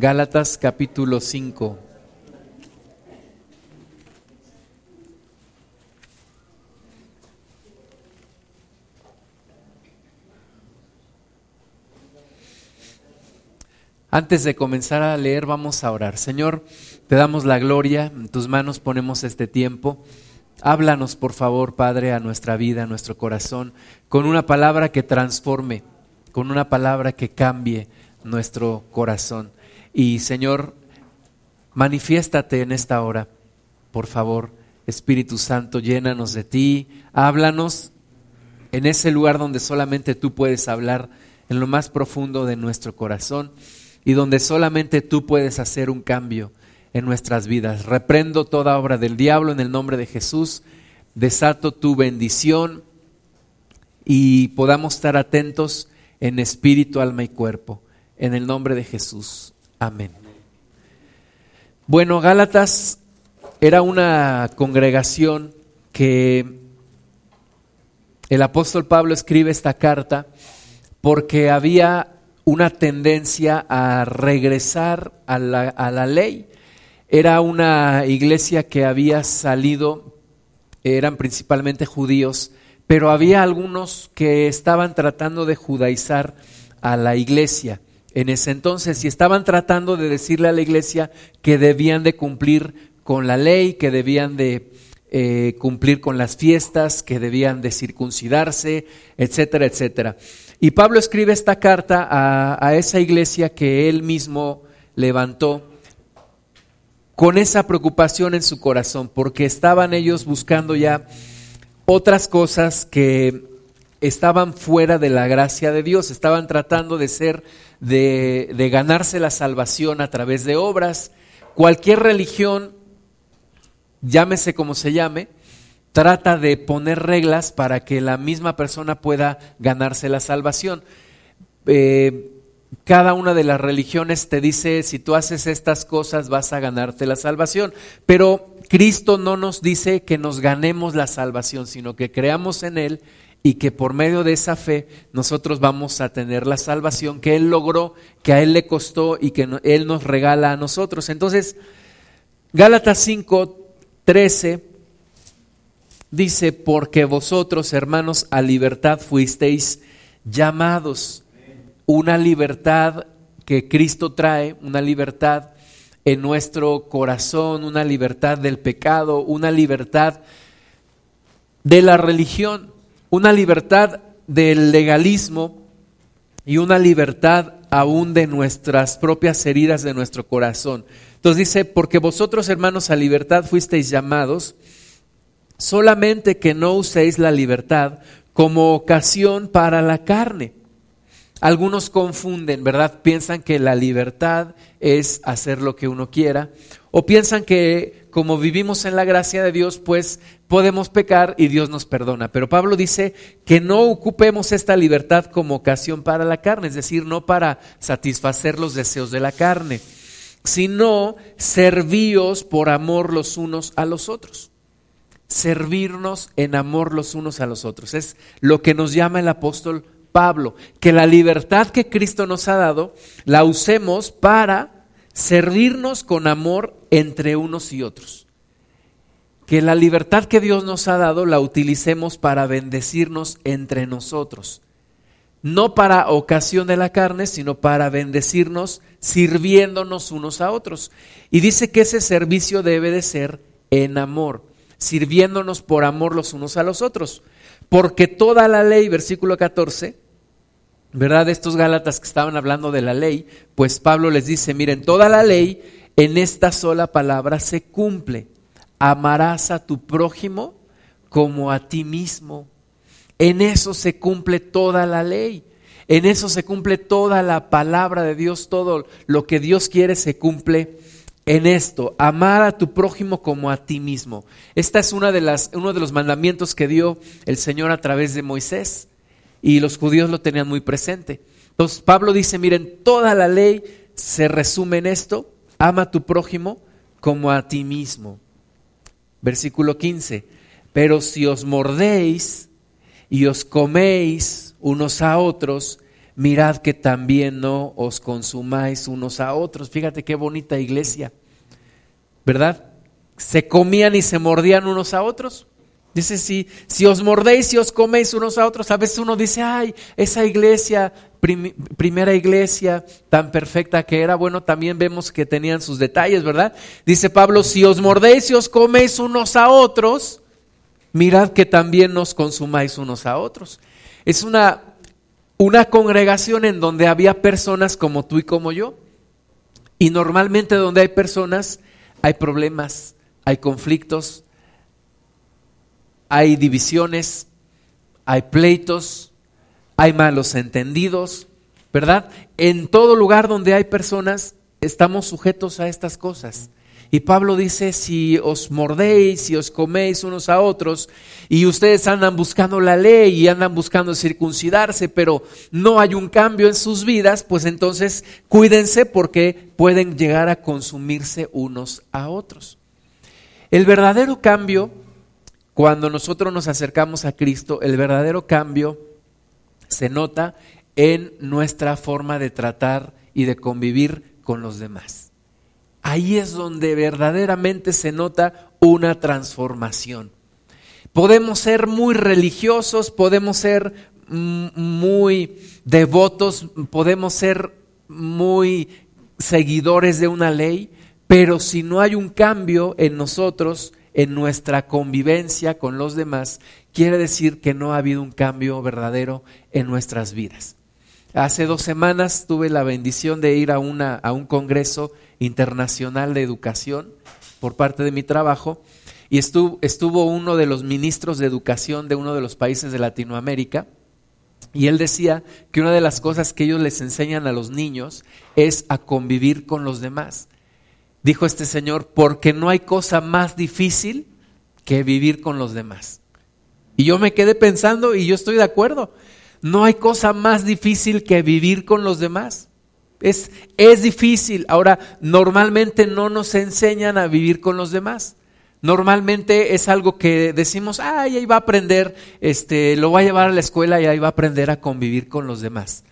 Gálatas capítulo 5. Antes de comenzar a leer, vamos a orar. Señor, te damos la gloria, en tus manos ponemos este tiempo. Háblanos, por favor, Padre, a nuestra vida, a nuestro corazón, con una palabra que transforme, con una palabra que cambie nuestro corazón. Y, Señor, manifiéstate en esta hora, por favor. Espíritu Santo, llénanos de ti, háblanos en ese lugar donde solamente tú puedes hablar, en lo más profundo de nuestro corazón y donde solamente tú puedes hacer un cambio en nuestras vidas. Reprendo toda obra del diablo en el nombre de Jesús, desato tu bendición y podamos estar atentos en espíritu, alma y cuerpo. En el nombre de Jesús. Amén. Bueno, Gálatas era una congregación que el apóstol Pablo escribe esta carta porque había una tendencia a regresar a la, a la ley. Era una iglesia que había salido, eran principalmente judíos, pero había algunos que estaban tratando de judaizar a la iglesia en ese entonces y estaban tratando de decirle a la iglesia que debían de cumplir con la ley, que debían de eh, cumplir con las fiestas, que debían de circuncidarse, etcétera, etcétera. Y Pablo escribe esta carta a, esa iglesia que él mismo levantó con esa preocupación en su corazón, porque estaban ellos buscando ya otras cosas que estaban fuera de la gracia de Dios, estaban tratando de ser, de, ganarse la salvación a través de obras. Cualquier religión, llámese como se llame, trata de poner reglas para que la misma persona pueda ganarse la salvación. Eh, cada una de las religiones te dice, si tú haces estas cosas vas a ganarte la salvación, pero Cristo no nos dice que nos ganemos la salvación, sino que creamos en Él y que por medio de esa fe nosotros vamos a tener la salvación que Él logró, que a Él le costó y que Él nos regala a nosotros. Entonces, Gálatas 5, 13 dice, porque vosotros, hermanos, a libertad fuisteis llamados. Una libertad que Cristo trae, una libertad en nuestro corazón, una libertad del pecado, una libertad de la religión, una libertad del legalismo y una libertad aún de nuestras propias heridas de nuestro corazón. Entonces dice, porque vosotros hermanos a libertad fuisteis llamados, solamente que no uséis la libertad como ocasión para la carne. Algunos confunden, ¿verdad? Piensan que la libertad es hacer lo que uno quiera o piensan que como vivimos en la gracia de Dios, pues podemos pecar y Dios nos perdona. Pero Pablo dice que no ocupemos esta libertad como ocasión para la carne, es decir, no para satisfacer los deseos de la carne, sino servíos por amor los unos a los otros servirnos en amor los unos a los otros. Es lo que nos llama el apóstol Pablo, que la libertad que Cristo nos ha dado la usemos para servirnos con amor entre unos y otros. Que la libertad que Dios nos ha dado la utilicemos para bendecirnos entre nosotros. No para ocasión de la carne, sino para bendecirnos sirviéndonos unos a otros. Y dice que ese servicio debe de ser en amor sirviéndonos por amor los unos a los otros. Porque toda la ley, versículo 14, ¿verdad? Estos Gálatas que estaban hablando de la ley, pues Pablo les dice, miren, toda la ley en esta sola palabra se cumple. Amarás a tu prójimo como a ti mismo. En eso se cumple toda la ley. En eso se cumple toda la palabra de Dios, todo lo que Dios quiere se cumple en esto, amar a tu prójimo como a ti mismo. Esta es una de las, uno de los mandamientos que dio el Señor a través de Moisés y los judíos lo tenían muy presente. Entonces Pablo dice, miren, toda la ley se resume en esto, ama a tu prójimo como a ti mismo. Versículo 15, pero si os mordéis y os coméis unos a otros, mirad que también no os consumáis unos a otros. Fíjate qué bonita iglesia, ¿verdad? Se comían y se mordían unos a otros. Dice, si, si os mordéis y os coméis unos a otros, a veces uno dice, ay, esa iglesia, primera iglesia tan perfecta que era, bueno, también vemos que tenían sus detalles, ¿verdad? Dice Pablo, si os mordéis y os coméis unos a otros, mirad que también nos consumáis unos a otros. Es una una congregación en donde había personas como tú y como yo. Y normalmente donde hay personas hay problemas, hay conflictos, hay divisiones, hay pleitos, hay malos entendidos, ¿verdad? En todo lugar donde hay personas estamos sujetos a estas cosas. Y Pablo dice, si os mordéis, si os coméis unos a otros, y ustedes andan buscando la ley y andan buscando circuncidarse, pero no hay un cambio en sus vidas, pues entonces cuídense porque pueden llegar a consumirse unos a otros. El verdadero cambio, cuando nosotros nos acercamos a Cristo, el verdadero cambio se nota en nuestra forma de tratar y de convivir con los demás. Ahí es donde verdaderamente se nota una transformación. Podemos ser muy religiosos, podemos ser muy devotos, podemos ser muy seguidores de una ley, pero si no hay un cambio en nosotros, en nuestra convivencia con los demás, quiere decir que no ha habido un cambio verdadero en nuestras vidas. Hace dos semanas tuve la bendición de ir a, una, a un congreso internacional de educación por parte de mi trabajo y estuvo, estuvo uno de los ministros de educación de uno de los países de Latinoamérica y él decía que una de las cosas que ellos les enseñan a los niños es a convivir con los demás. Dijo este señor, porque no hay cosa más difícil que vivir con los demás. Y yo me quedé pensando y yo estoy de acuerdo. No hay cosa más difícil que vivir con los demás. Es, es difícil. Ahora, normalmente no nos enseñan a vivir con los demás. Normalmente es algo que decimos, ay, ahí va a aprender, este, lo va a llevar a la escuela y ahí va a aprender a convivir con los demás.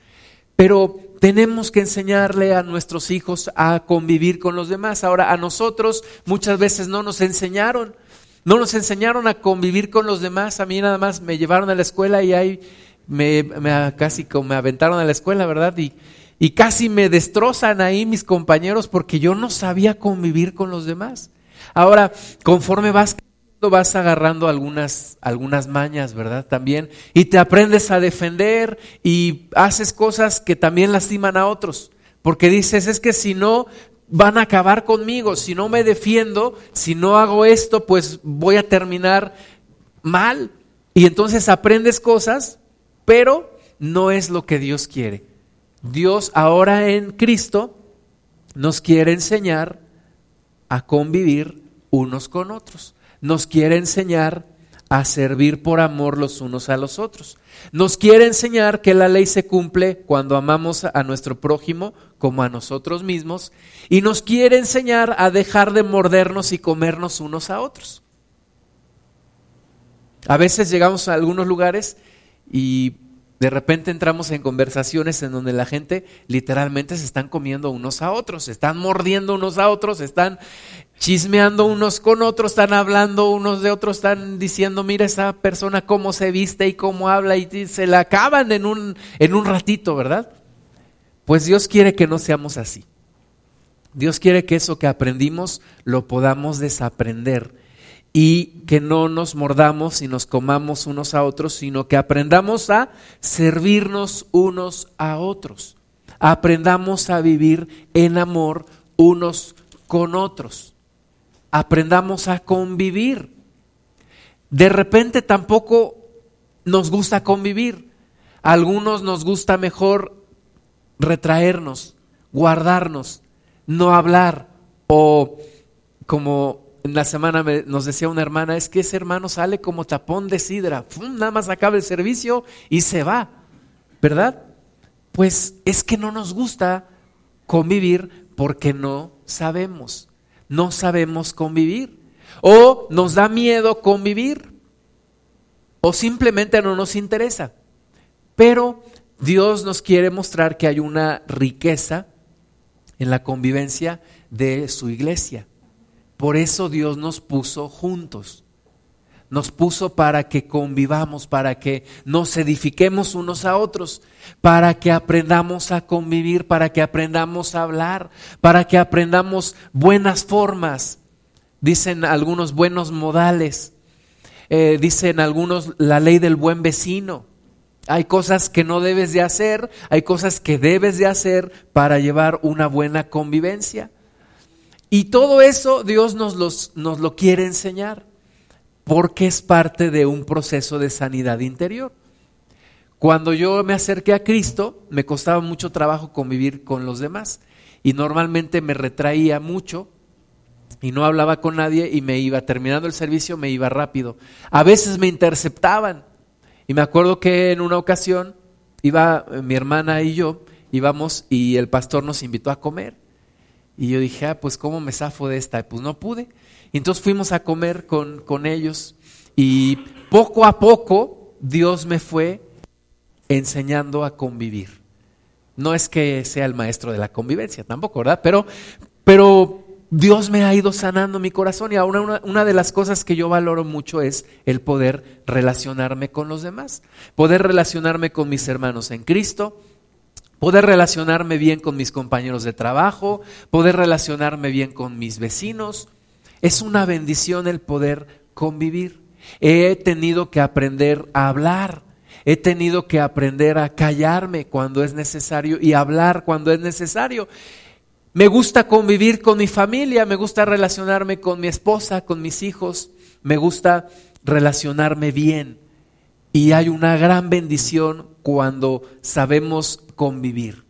Pero tenemos que enseñarle a nuestros hijos a convivir con los demás. Ahora, a nosotros muchas veces no nos enseñaron, no nos enseñaron a convivir con los demás. A mí nada más me llevaron a la escuela y ahí me, casi como me aventaron a la escuela, ¿verdad? Y, y casi me destrozan ahí mis compañeros porque yo no sabía convivir con los demás. Ahora, conforme vas vas agarrando algunas, algunas mañas, ¿verdad? También, y te aprendes a defender y haces cosas que también lastiman a otros, porque dices, es que si no, van a acabar conmigo, si no me defiendo, si no hago esto, pues voy a terminar mal. Y entonces aprendes cosas pero no es lo que Dios quiere. Dios ahora en Cristo nos quiere enseñar a convivir unos con otros. Nos quiere enseñar a servir por amor los unos a los otros. Nos quiere enseñar que la ley se cumple cuando amamos a nuestro prójimo como a nosotros mismos y nos quiere enseñar a dejar de mordernos y comernos unos a otros. A veces llegamos a algunos lugares y de repente entramos en conversaciones en donde la gente literalmente se están comiendo unos a otros, se están mordiendo unos a otros, están chismeando unos con otros, están hablando unos de otros, están diciendo, mira esa persona cómo se viste y cómo habla y se la acaban en un, en un ratito, ¿verdad? Pues Dios quiere que no seamos así. Dios quiere que eso que aprendimos lo podamos desaprender y que no nos mordamos y nos comamos unos a otros, sino que aprendamos a servirnos unos a otros. Aprendamos a vivir en amor unos con otros. Aprendamos a convivir. De repente tampoco nos gusta convivir. A algunos nos gusta mejor retraernos, guardarnos, no hablar o como en la semana nos decía una hermana, es que ese hermano sale como tapón de sidra, nada más acaba el servicio y se va, ¿verdad? Pues es que no nos gusta convivir porque no sabemos, no sabemos convivir. O nos da miedo convivir, o simplemente no nos interesa. Pero Dios nos quiere mostrar que hay una riqueza en la convivencia de su iglesia. Por eso Dios nos puso juntos. Nos puso para que convivamos, para que nos edifiquemos unos a otros, para que aprendamos a convivir, para que aprendamos a hablar, para que aprendamos buenas formas, dicen algunos buenos modales, eh, dicen algunos la ley del buen vecino. Hay cosas que no debes de hacer, hay cosas que debes de hacer para llevar una buena convivencia. Y todo eso Dios nos, nos lo quiere enseñar porque es parte de un proceso de sanidad interior. Cuando yo me acerqué a Cristo, me costaba mucho trabajo convivir con los demás y normalmente me retraía mucho y no hablaba con nadie y me iba, terminando el servicio, me iba rápido. A veces me interceptaban y me acuerdo que en una ocasión iba eh, mi hermana y yo, íbamos y el pastor nos invitó a comer. Y yo dije, ah, pues ¿cómo me zafo de esta? Pues no pude. Entonces fuimos a comer con, con ellos y poco a poco Dios me fue enseñando a convivir. No es que sea el maestro de la convivencia, tampoco, ¿verdad? Pero, pero Dios me ha ido sanando mi corazón y ahora una, una, de las cosas que yo valoro mucho es el poder relacionarme con los demás, poder relacionarme con mis hermanos en Cristo, poder relacionarme bien con mis compañeros de trabajo, poder relacionarme bien con mis vecinos. Es una bendición el poder convivir. He tenido que aprender a hablar, he tenido que aprender a callarme cuando es necesario y hablar cuando es necesario. Me gusta convivir con mi familia, me gusta relacionarme con mi esposa, con mis hijos, me gusta relacionarme bien. Y hay una gran bendición cuando sabemos convivir.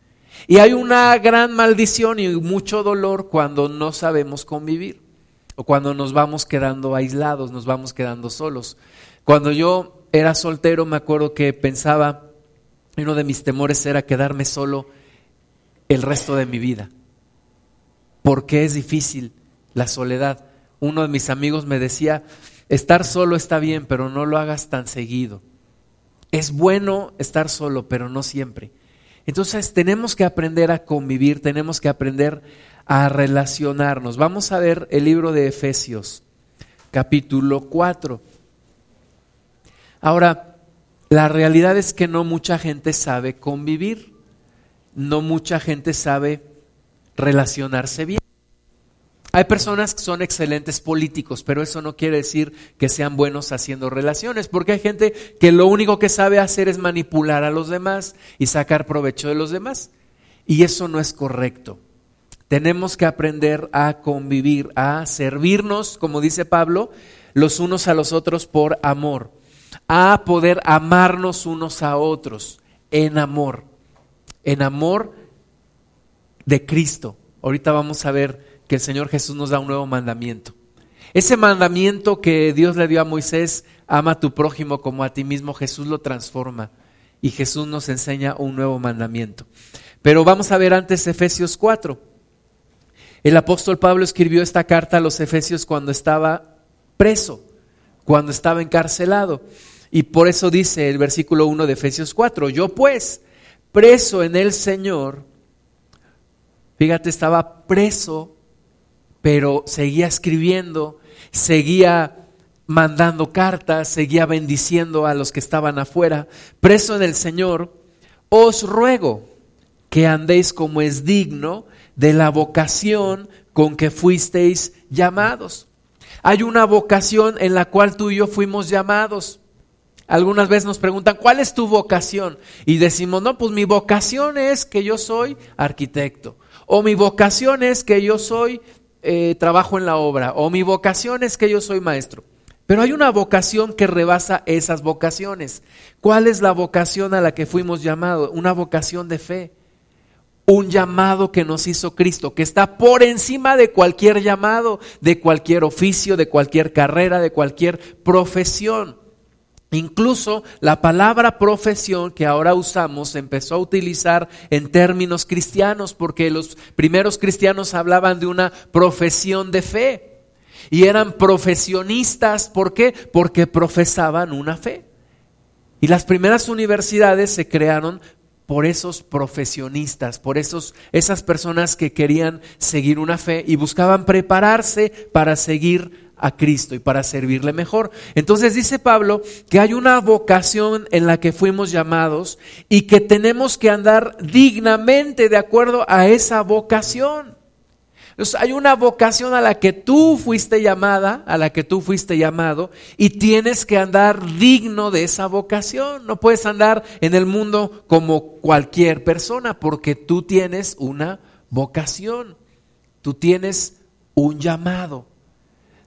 Y hay una gran maldición y mucho dolor cuando no sabemos convivir o cuando nos vamos quedando aislados, nos vamos quedando solos. Cuando yo era soltero me acuerdo que pensaba, uno de mis temores era quedarme solo el resto de mi vida porque es difícil la soledad. Uno de mis amigos me decía, estar solo está bien, pero no lo hagas tan seguido. Es bueno estar solo, pero no siempre. Entonces tenemos que aprender a convivir, tenemos que aprender a relacionarnos. Vamos a ver el libro de Efesios, capítulo 4. Ahora, la realidad es que no mucha gente sabe convivir, no mucha gente sabe relacionarse bien. Hay personas que son excelentes políticos, pero eso no quiere decir que sean buenos haciendo relaciones, porque hay gente que lo único que sabe hacer es manipular a los demás y sacar provecho de los demás. Y eso no es correcto. Tenemos que aprender a convivir, a servirnos, como dice Pablo, los unos a los otros por amor, a poder amarnos unos a otros en amor, en amor de Cristo. Ahorita vamos a ver que el Señor Jesús nos da un nuevo mandamiento. Ese mandamiento que Dios le dio a Moisés, ama a tu prójimo como a ti mismo, Jesús lo transforma y Jesús nos enseña un nuevo mandamiento. Pero vamos a ver antes Efesios 4. El apóstol Pablo escribió esta carta a los Efesios cuando estaba preso, cuando estaba encarcelado. Y por eso dice el versículo 1 de Efesios 4, yo pues, preso en el Señor, Fíjate, estaba preso, pero seguía escribiendo, seguía mandando cartas, seguía bendiciendo a los que estaban afuera. Preso en el Señor, os ruego que andéis como es digno de la vocación con que fuisteis llamados. Hay una vocación en la cual tú y yo fuimos llamados. Algunas veces nos preguntan, ¿cuál es tu vocación? Y decimos, no, pues mi vocación es que yo soy arquitecto. O mi vocación es que yo soy, eh, trabajo en la obra. O mi vocación es que yo soy maestro. Pero hay una vocación que rebasa esas vocaciones. ¿Cuál es la vocación a la que fuimos llamados? Una vocación de fe. Un llamado que nos hizo Cristo, que está por encima de cualquier llamado, de cualquier oficio, de cualquier carrera, de cualquier profesión. Incluso la palabra profesión que ahora usamos se empezó a utilizar en términos cristianos porque los primeros cristianos hablaban de una profesión de fe y eran profesionistas. ¿Por qué? Porque profesaban una fe. Y las primeras universidades se crearon por esos profesionistas, por esos, esas personas que querían seguir una fe y buscaban prepararse para seguir a Cristo y para servirle mejor. Entonces dice Pablo que hay una vocación en la que fuimos llamados y que tenemos que andar dignamente de acuerdo a esa vocación. Hay una vocación a la que tú fuiste llamada, a la que tú fuiste llamado, y tienes que andar digno de esa vocación. No puedes andar en el mundo como cualquier persona, porque tú tienes una vocación, tú tienes un llamado.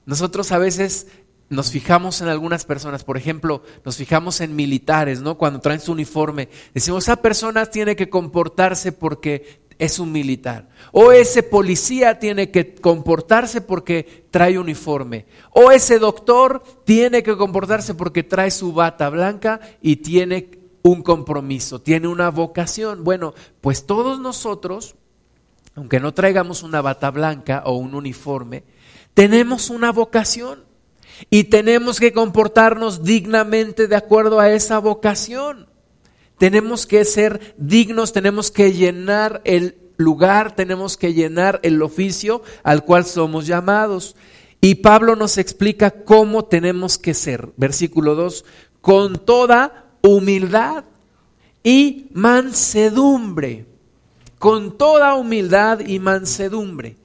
Nosotros a veces nos fijamos en algunas personas, por ejemplo, nos fijamos en militares, ¿no? Cuando traen su uniforme, decimos, esa persona tiene que comportarse porque es un militar. O ese policía tiene que comportarse porque trae uniforme. O ese doctor tiene que comportarse porque trae su bata blanca y tiene un compromiso, tiene una vocación. Bueno, pues todos nosotros, aunque no traigamos una bata blanca o un uniforme, tenemos una vocación y tenemos que comportarnos dignamente de acuerdo a esa vocación. Tenemos que ser dignos, tenemos que llenar el lugar, tenemos que llenar el oficio al cual somos llamados. Y Pablo nos explica cómo tenemos que ser. Versículo 2, con toda humildad y mansedumbre. Con toda humildad y mansedumbre.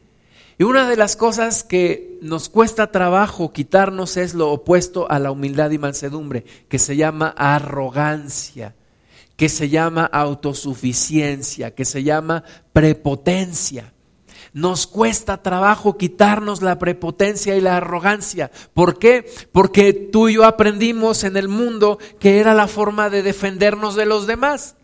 Y una de las cosas que nos cuesta trabajo quitarnos es lo opuesto a la humildad y mansedumbre, que se llama arrogancia que se llama autosuficiencia, que se llama prepotencia. Nos cuesta trabajo quitarnos la prepotencia y la arrogancia. ¿Por qué? Porque tú y yo aprendimos en el mundo que era la forma de defendernos de los demás.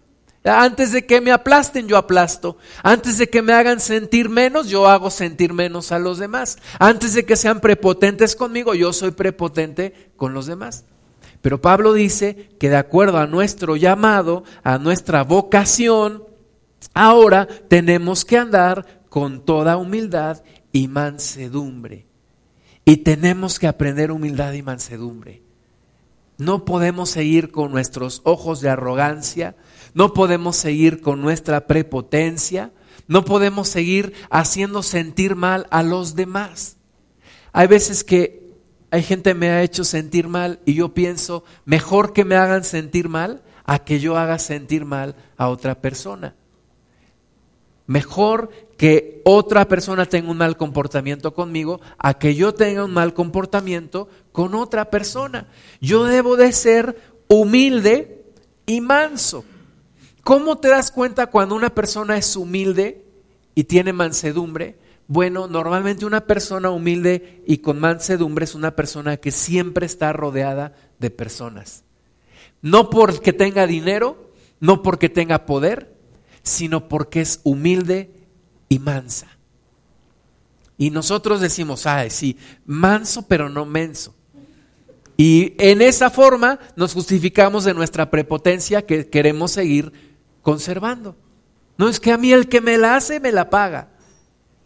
Antes de que me aplasten, yo aplasto. Antes de que me hagan sentir menos, yo hago sentir menos a los demás. Antes de que sean prepotentes conmigo, yo soy prepotente con los demás. Pero Pablo dice que de acuerdo a nuestro llamado, a nuestra vocación, ahora tenemos que andar con toda humildad y mansedumbre. Y tenemos que aprender humildad y mansedumbre. No podemos seguir con nuestros ojos de arrogancia, no podemos seguir con nuestra prepotencia, no podemos seguir haciendo sentir mal a los demás. Hay veces que hay gente que me ha hecho sentir mal y yo pienso, mejor que me hagan sentir mal a que yo haga sentir mal a otra persona. Mejor que otra persona tenga un mal comportamiento conmigo a que yo tenga un mal comportamiento con otra persona. Yo debo de ser humilde y manso. ¿Cómo te das cuenta cuando una persona es humilde y tiene mansedumbre? Bueno, normalmente una persona humilde y con mansedumbre es una persona que siempre está rodeada de personas. No porque tenga dinero, no porque tenga poder, sino porque es humilde y mansa. Y nosotros decimos, ay, sí, manso pero no menso. Y en esa forma nos justificamos de nuestra prepotencia que queremos seguir conservando. No es que a mí el que me la hace me la paga.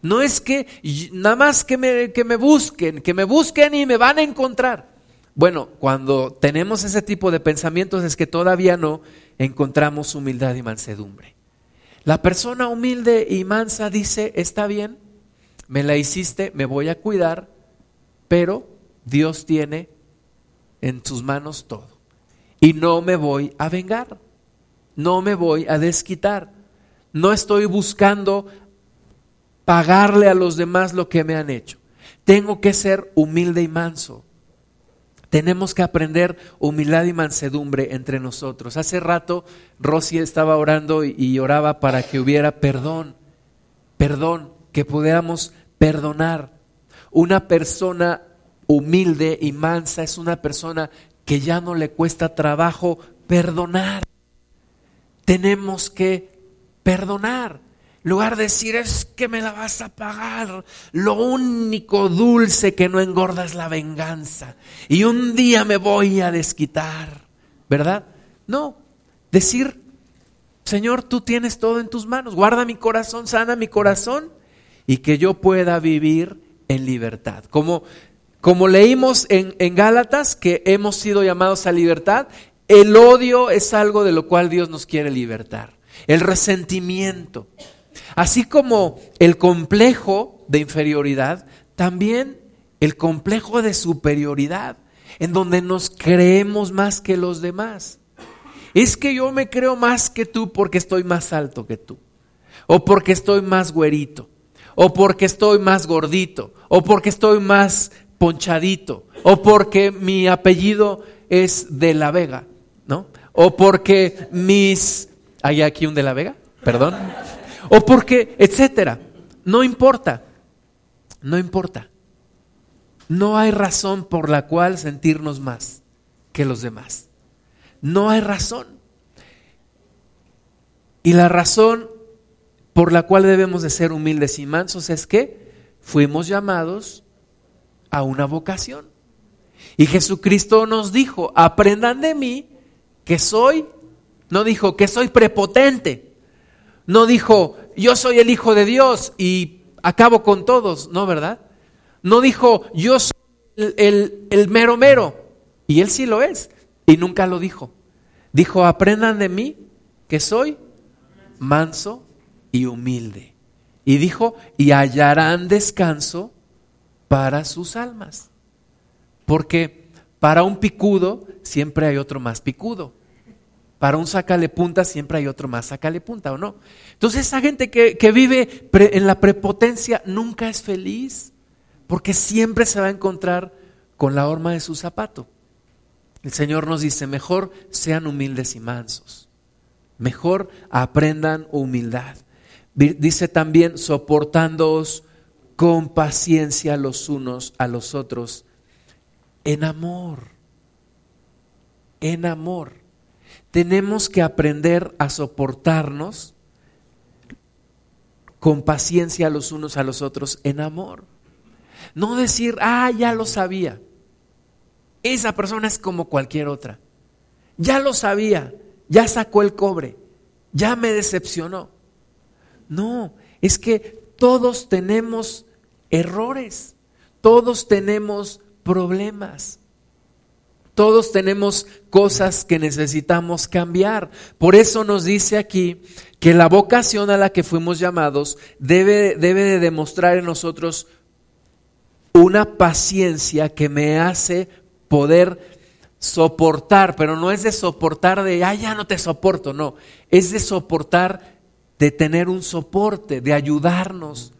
No es que nada más que me, que me busquen, que me busquen y me van a encontrar. Bueno, cuando tenemos ese tipo de pensamientos es que todavía no encontramos humildad y mansedumbre. La persona humilde y mansa dice, está bien, me la hiciste, me voy a cuidar, pero Dios tiene en sus manos todo. Y no me voy a vengar, no me voy a desquitar, no estoy buscando pagarle a los demás lo que me han hecho. Tengo que ser humilde y manso. Tenemos que aprender humildad y mansedumbre entre nosotros. Hace rato Rosy estaba orando y oraba para que hubiera perdón, perdón, que pudiéramos perdonar. Una persona humilde y mansa es una persona que ya no le cuesta trabajo perdonar. Tenemos que perdonar lugar de decir es que me la vas a pagar, lo único dulce que no engorda es la venganza. Y un día me voy a desquitar, ¿verdad? No, decir, Señor, tú tienes todo en tus manos, guarda mi corazón, sana mi corazón y que yo pueda vivir en libertad. Como, como leímos en, en Gálatas que hemos sido llamados a libertad, el odio es algo de lo cual Dios nos quiere libertar. el resentimiento. Así como el complejo de inferioridad, también el complejo de superioridad, en donde nos creemos más que los demás. Es que yo me creo más que tú porque estoy más alto que tú, o porque estoy más güerito, o porque estoy más gordito, o porque estoy más ponchadito, o porque mi apellido es de la Vega, ¿no? O porque mis... ¿Hay aquí un de la Vega? Perdón. O porque, etcétera. No importa. No importa. No hay razón por la cual sentirnos más que los demás. No hay razón. Y la razón por la cual debemos de ser humildes y mansos es que fuimos llamados a una vocación. Y Jesucristo nos dijo, aprendan de mí que soy, no dijo que soy prepotente, no dijo, yo soy el Hijo de Dios y acabo con todos, ¿no, verdad? No dijo, yo soy el, el, mero mero, y él sí lo es, y nunca lo dijo. Dijo, aprendan de mí que soy manso y humilde. Y dijo, y hallarán descanso para sus almas. Porque para un picudo siempre hay otro más picudo. Para un sacale punta siempre hay otro más sacale punta, ¿o no? Entonces esa gente que, que vive en la prepotencia nunca es feliz, porque siempre se va a encontrar con la horma de su zapato. El Señor nos dice, mejor sean humildes y mansos, mejor aprendan humildad. Dice también, soportándoos con paciencia los unos a los otros en amor, en amor. Tenemos que aprender a soportarnos con paciencia los unos a los otros en amor. No decir, ah, ya lo sabía. Esa persona es como cualquier otra. Ya lo sabía, ya sacó el cobre, ya me decepcionó. No, es que todos tenemos errores, todos tenemos problemas. Todos tenemos cosas que necesitamos cambiar. Por eso nos dice aquí que la vocación a la que fuimos llamados debe, debe de demostrar en nosotros una paciencia que me hace poder soportar, pero no es de soportar de, ah, ya no te soporto, no, es de soportar, de tener un soporte, de ayudarnos,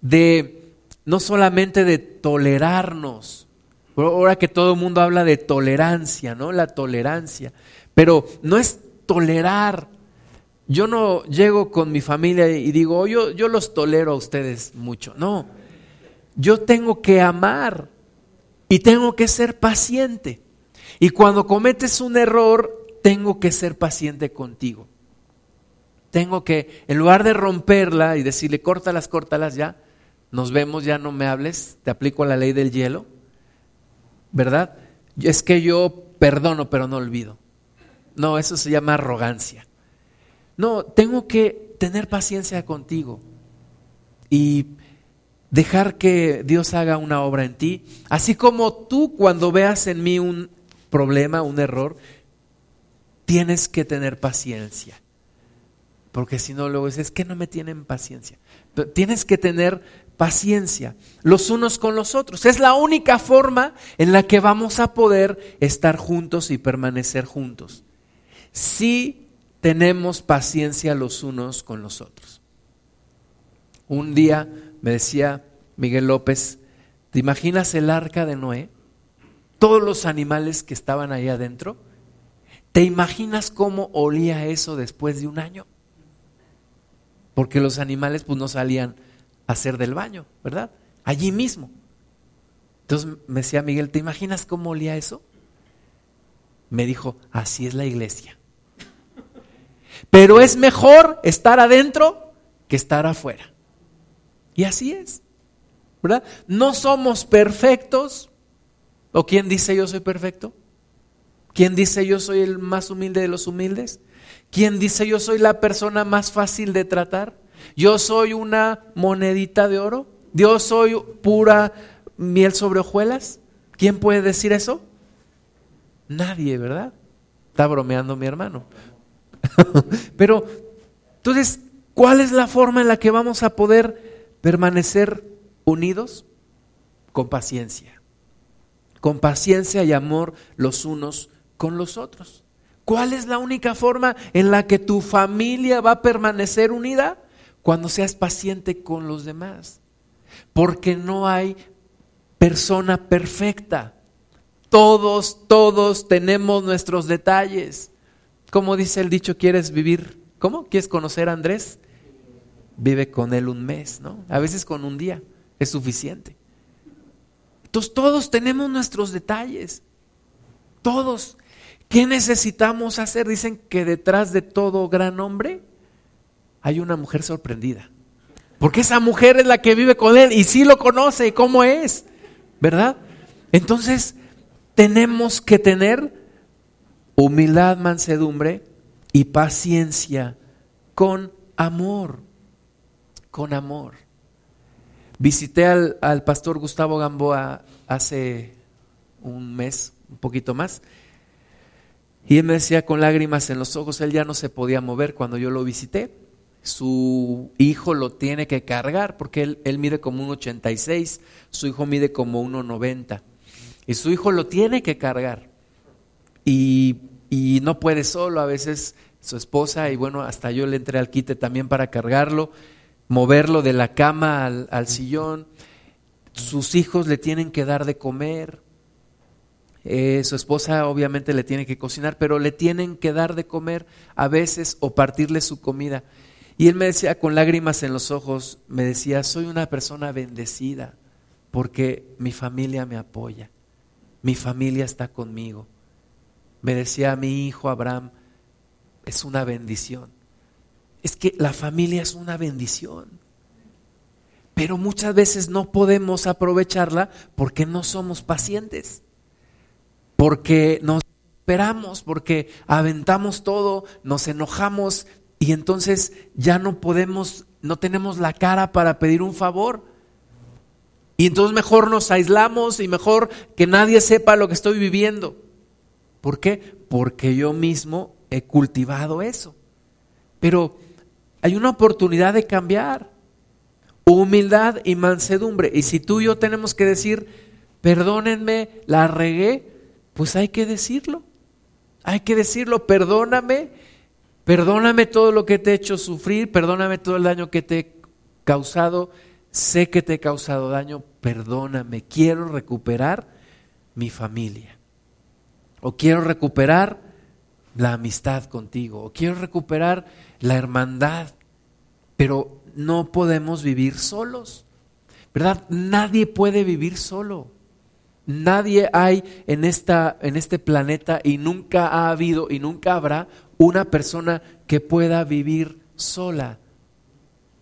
de no solamente de tolerarnos, ahora que todo el mundo habla de tolerancia, ¿no? La tolerancia, pero no es tolerar. Yo no llego con mi familia y digo, yo, yo los tolero a ustedes mucho, no, yo tengo que amar y tengo que ser paciente. Y cuando cometes un error, tengo que ser paciente contigo. Tengo que, en lugar de romperla y decirle, córtalas, córtalas ya, nos vemos, ya no me hables, te aplico la ley del hielo, ¿verdad? Es que yo perdono, pero no olvido. No, eso se llama arrogancia. No, tengo que tener paciencia contigo. Y dejar que Dios haga una obra en ti, así como tú cuando veas en mí un problema, un error, tienes que tener paciencia. Porque si no, luego dices, es que no me tienen paciencia. tienes que tener paciencia los unos con los otros. Es la única forma en la que vamos a poder estar juntos y permanecer juntos. Si tenemos paciencia los unos con los otros. Un día me decía Miguel López, ¿te imaginas el arca de Noé? Todos los animales que estaban ahí adentro. ¿Te imaginas cómo olía eso después de un año? Porque los animales pues no salían hacer del baño, ¿verdad? Allí mismo. Entonces me decía Miguel, ¿te imaginas cómo olía eso? Me dijo, así es la iglesia. Pero es mejor estar adentro que estar afuera. Y así es. ¿Verdad? No somos perfectos. ¿O quién dice yo soy perfecto? ¿Quién dice yo soy el más humilde de los humildes? ¿Quién dice yo soy la persona más fácil de tratar? ¿Yo soy una monedita de oro? ¿Yo soy pura miel sobre hojuelas? ¿Quién puede decir eso? Nadie, ¿verdad? Está bromeando mi hermano. Pero Entonces, ¿cuál es la forma en la que vamos a poder permanecer unidos? Con paciencia. Con paciencia y amor los unos con los otros. ¿Cuál es la única forma en la que tu familia va a permanecer unida? Cuando seas paciente con los demás. Porque no hay persona perfecta. Todos, todos tenemos nuestros detalles. Como dice el dicho, ¿quieres vivir? ¿Cómo? ¿Quieres conocer a Andrés? Vive con él un mes, ¿no? A veces con un día es suficiente. Entonces todos tenemos nuestros detalles. Todos. ¿Qué necesitamos hacer? Dicen que detrás de todo gran hombre hay una mujer sorprendida. Porque esa mujer es la que vive con él y sí lo conoce, cómo es, ¿verdad? Entonces, tenemos que tener humildad, mansedumbre y paciencia con amor, con amor. Visité al, al pastor Gustavo Gamboa hace un mes, un poquito más, y él me decía con lágrimas en los ojos, él ya no se podía mover cuando yo lo visité. Su hijo lo tiene que cargar porque él, él mide como un 86, su hijo mide como 1,90. Y su hijo lo tiene que cargar. Y, y no puede solo, a veces su esposa, y bueno, hasta yo le entré al quite también para cargarlo, moverlo de la cama al, sillón. Sus hijos le tienen que dar de comer, eh, su esposa obviamente le tiene que cocinar, pero le tienen que dar de comer a veces o partirle su comida. Y él me decía con lágrimas en los ojos, me decía, soy una persona bendecida porque mi familia me apoya, mi familia está conmigo. Me decía mi hijo Abraham, es una bendición. Es que la familia es una bendición. Pero muchas veces no podemos aprovecharla porque no somos pacientes porque nos esperamos, porque aventamos todo, nos enojamos y entonces ya no podemos, no tenemos la cara para pedir un favor. Y entonces mejor nos aislamos y mejor que nadie sepa lo que estoy viviendo. ¿Por qué? Porque yo mismo he cultivado eso. Pero hay una oportunidad de cambiar. Humildad y mansedumbre. Y si tú y yo tenemos que decir, perdónenme, la regué, pues hay que decirlo. Hay que decirlo, perdóname, perdóname todo lo que te he hecho sufrir, perdóname todo el daño que te he causado, sé que te he causado daño, perdóname, quiero recuperar mi familia. O quiero recuperar la amistad contigo, o quiero recuperar la hermandad, pero no podemos vivir solos, ¿verdad? Nadie puede vivir solo. Nadie hay en, esta, en este planeta y nunca ha habido y nunca habrá una persona que pueda vivir sola.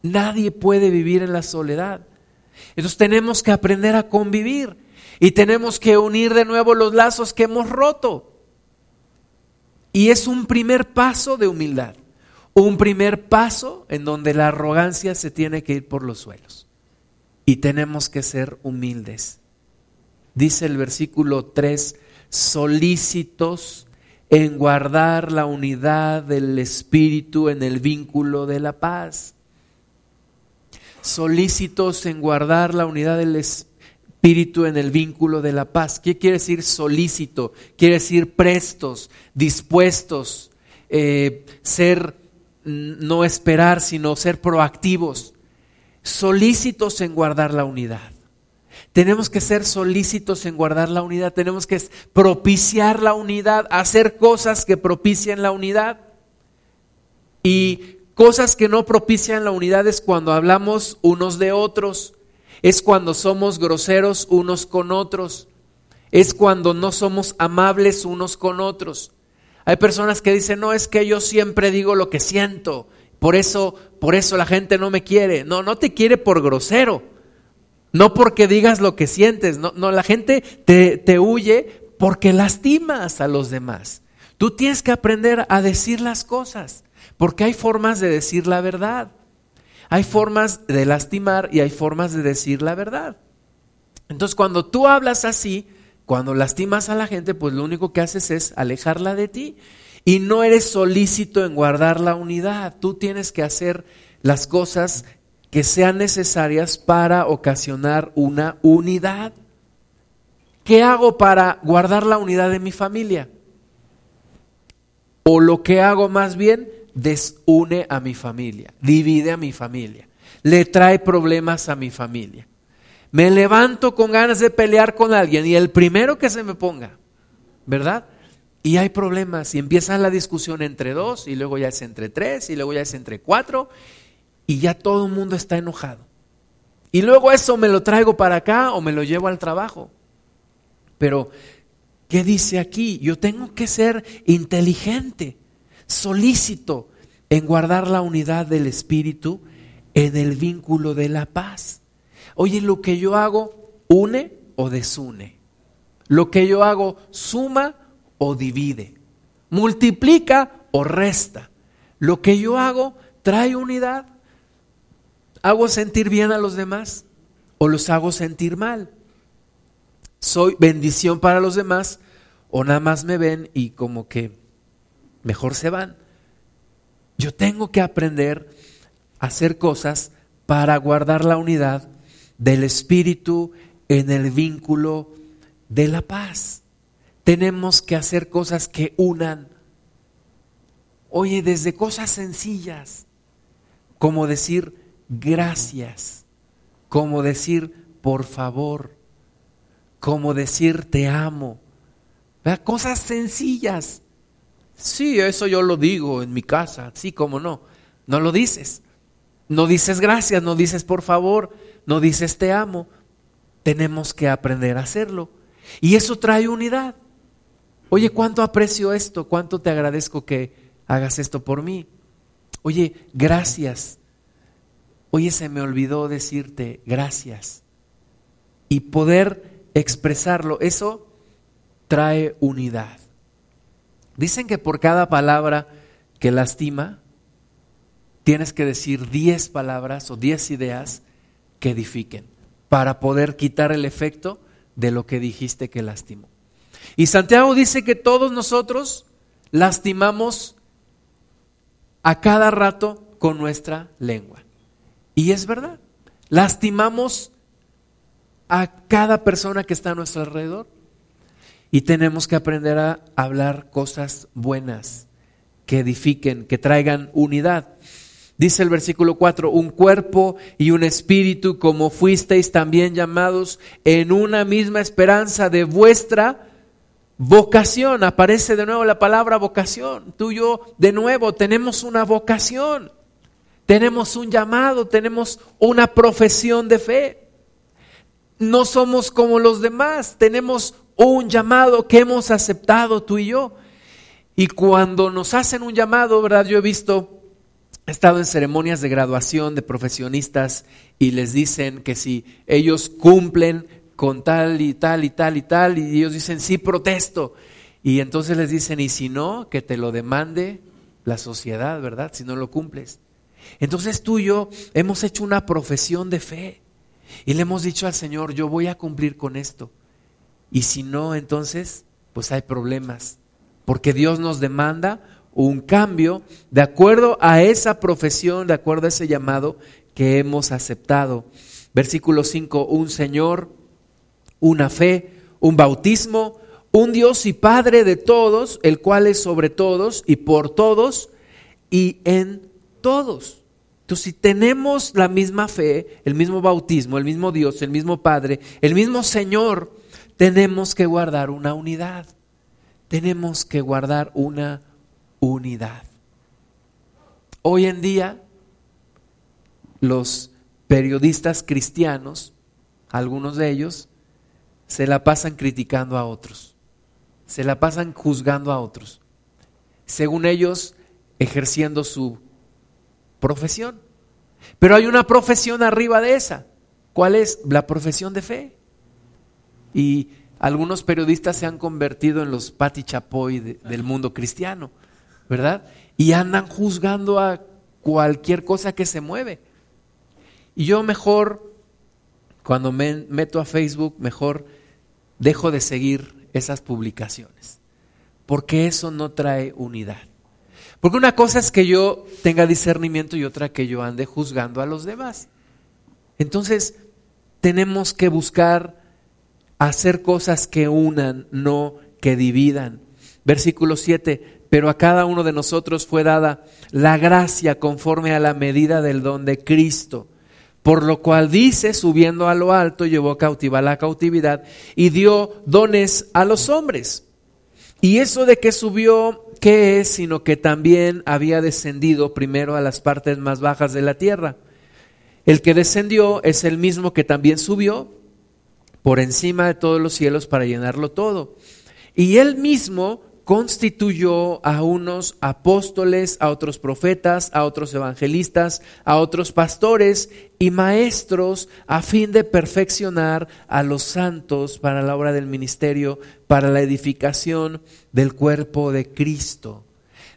Nadie puede vivir en la soledad. Entonces tenemos que aprender a convivir y tenemos que unir de nuevo los lazos que hemos roto. Y es un primer paso de humildad, un primer paso en donde la arrogancia se tiene que ir por los suelos. Y tenemos que ser humildes dice el versículo 3, solícitos en guardar la unidad del Espíritu en el vínculo de la paz. Solícitos en guardar la unidad del Espíritu en el vínculo de la paz. ¿Qué quiere decir solícito? Quiere decir prestos, dispuestos, eh, ser, no esperar, sino ser proactivos. Solícitos en guardar la unidad. Tenemos que ser solícitos en guardar la unidad, tenemos que propiciar la unidad, hacer cosas que propicien la unidad. Y cosas que no propician la unidad es cuando hablamos unos de otros, es cuando somos groseros unos con otros, es cuando no somos amables unos con otros. Hay personas que dicen, no, es que yo siempre digo lo que siento, por eso, por eso la gente no me quiere. No, no te quiere por grosero no porque digas lo que sientes, no, la gente te, te huye porque lastimas a los demás. Tú tienes que aprender a decir las cosas, porque hay formas de decir la verdad. Hay formas de lastimar y hay formas de decir la verdad. Entonces, cuando tú hablas así, cuando lastimas a la gente, pues lo único que haces es alejarla de ti. y no eres solícito en guardar la unidad. Tú tienes que hacer las cosas que sean necesarias para ocasionar una unidad. ¿Qué hago para guardar la unidad de mi familia? O lo que hago más bien, desune a mi familia, divide a mi familia, le trae problemas a mi familia. Me levanto con ganas de pelear con alguien y el primero que se me ponga, ¿verdad? Y hay problemas y empieza la discusión entre dos y luego ya es entre tres y luego ya es entre cuatro y ya todo el mundo está enojado. Y luego eso me lo traigo para acá o me lo llevo al trabajo. Pero, ¿qué dice aquí? Yo tengo que ser inteligente, solícito en guardar la unidad del Espíritu en el vínculo de la paz. Oye, lo que yo hago une o desune. Lo que yo hago suma o divide. Multiplica o resta. Lo que yo hago trae unidad. ¿Hago sentir bien a los demás o los hago sentir mal? ¿Soy bendición para los demás o nada más me ven y como que mejor se van? Yo tengo que aprender a hacer cosas para guardar la unidad del espíritu en el vínculo de la paz. Tenemos que hacer cosas que unan. Oye, desde cosas sencillas, como decir, gracias, como decir por favor, como decir te amo. Cosas sencillas. Sí, eso yo lo digo en mi casa, sí, como no. No lo dices. No dices gracias, no dices por favor, no dices te amo. Tenemos que aprender a hacerlo. Y eso trae unidad. Oye, ¿cuánto aprecio esto? ¿Cuánto te agradezco que hagas esto por mí? Oye, gracias. Oye, se me olvidó decirte gracias. Y poder expresarlo, eso trae unidad. Dicen que por cada palabra que lastima, tienes que decir 10 palabras o 10 ideas que edifiquen para poder quitar el efecto de lo que dijiste que lastimó. Y Santiago dice que todos nosotros lastimamos a cada rato con nuestra lengua. Y es verdad, lastimamos a cada persona que está a nuestro alrededor. Y tenemos que aprender a hablar cosas buenas, que edifiquen, que traigan unidad. Dice el versículo 4, un cuerpo y un espíritu como fuisteis también llamados en una misma esperanza de vuestra vocación. Aparece de nuevo la palabra vocación. Tú y yo de nuevo tenemos una vocación. Tenemos un llamado, tenemos una profesión de fe. No somos como los demás, tenemos un llamado que hemos aceptado tú y yo. Y cuando nos hacen un llamado, ¿verdad? Yo he visto, he estado en ceremonias de graduación de profesionistas y les dicen que si ellos cumplen con tal y tal y tal y tal, y ellos dicen, sí, protesto. Y entonces les dicen, y si no, que te lo demande la sociedad, ¿verdad? Si no lo cumples. Entonces tú y yo hemos hecho una profesión de fe y le hemos dicho al Señor, yo voy a cumplir con esto. Y si no, entonces, pues hay problemas, porque Dios nos demanda un cambio de acuerdo a esa profesión, de acuerdo a ese llamado que hemos aceptado. Versículo 5, un Señor, una fe, un bautismo, un Dios y Padre de todos, el cual es sobre todos y por todos y en todos. Entonces, si tenemos la misma fe, el mismo bautismo, el mismo Dios, el mismo Padre, el mismo Señor, tenemos que guardar una unidad. Tenemos que guardar una unidad. Hoy en día, los periodistas cristianos, algunos de ellos, se la pasan criticando a otros, se la pasan juzgando a otros, según ellos ejerciendo su profesión. Pero hay una profesión arriba de esa. ¿Cuál es? La profesión de fe. Y algunos periodistas se han convertido en los Pati Chapoy del mundo cristiano, ¿verdad? Y andan juzgando a cualquier cosa que se mueve. Y yo mejor, cuando me meto a Facebook, mejor dejo de seguir esas publicaciones porque eso no trae unidad. Porque una cosa es que yo tenga discernimiento y otra que yo ande juzgando a los demás. Entonces, tenemos que buscar hacer cosas que unan, no que dividan. Versículo 7, pero a cada uno de nosotros fue dada la gracia conforme a la medida del don de Cristo. Por lo cual dice, subiendo a lo alto, llevó cautiva la cautividad y dio dones a los hombres. Y eso de que subió, ¿qué es? Sino que también había descendido primero a las partes más bajas de la tierra. El que descendió es el mismo que también subió por encima de todos los cielos para llenarlo todo. Y él mismo constituyó a unos apóstoles, a otros profetas, a otros evangelistas, a otros pastores y maestros a fin de perfeccionar a los santos para la obra del ministerio, para la edificación del cuerpo de Cristo.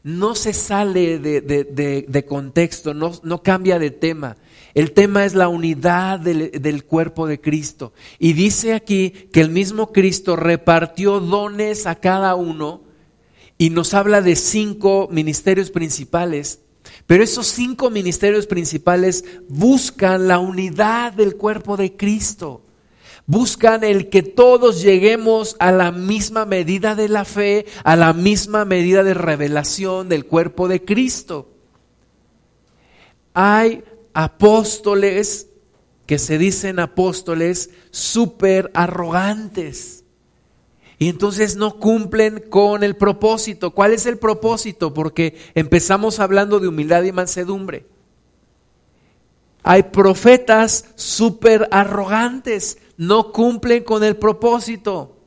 No se sale de, contexto, no, cambia de tema. El tema es la unidad del cuerpo de Cristo. Y dice aquí que el mismo Cristo repartió dones a cada uno y nos habla de cinco ministerios principales, pero esos cinco ministerios principales buscan la unidad del cuerpo de Cristo. Buscan el que todos lleguemos a la misma medida de la fe, a la misma medida de revelación del cuerpo de Cristo. Hay apóstoles que se dicen apóstoles súper arrogantes y entonces no cumplen con el propósito. ¿Cuál es el propósito? Porque empezamos hablando de humildad y mansedumbre. Hay profetas súper arrogantes, no cumplen con el propósito.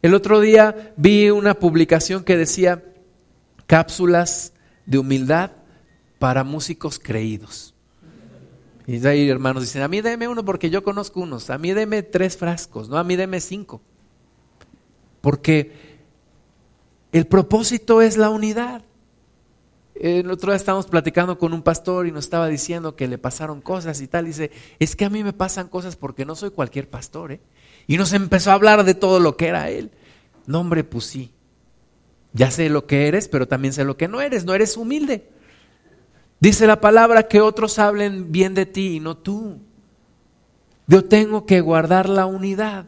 El otro día vi una publicación que decía cápsulas de humildad para músicos creídos. Y ahí hermanos dicen, a mí deme uno porque yo conozco unos, a mí deme tres frascos, no, a mí deme cinco. Porque el propósito es la unidad. El otro día estábamos platicando con un pastor y nos estaba diciendo que le pasaron cosas y tal. dice, es que a mí me pasan cosas porque no soy cualquier pastor. ¿eh? Y nos empezó a hablar de todo lo que era él. No, hombre, pues sí. Ya sé lo que eres, pero también sé lo que no eres. No eres humilde. Dice la palabra que otros hablen bien de ti y no tú. Yo tengo que guardar la unidad.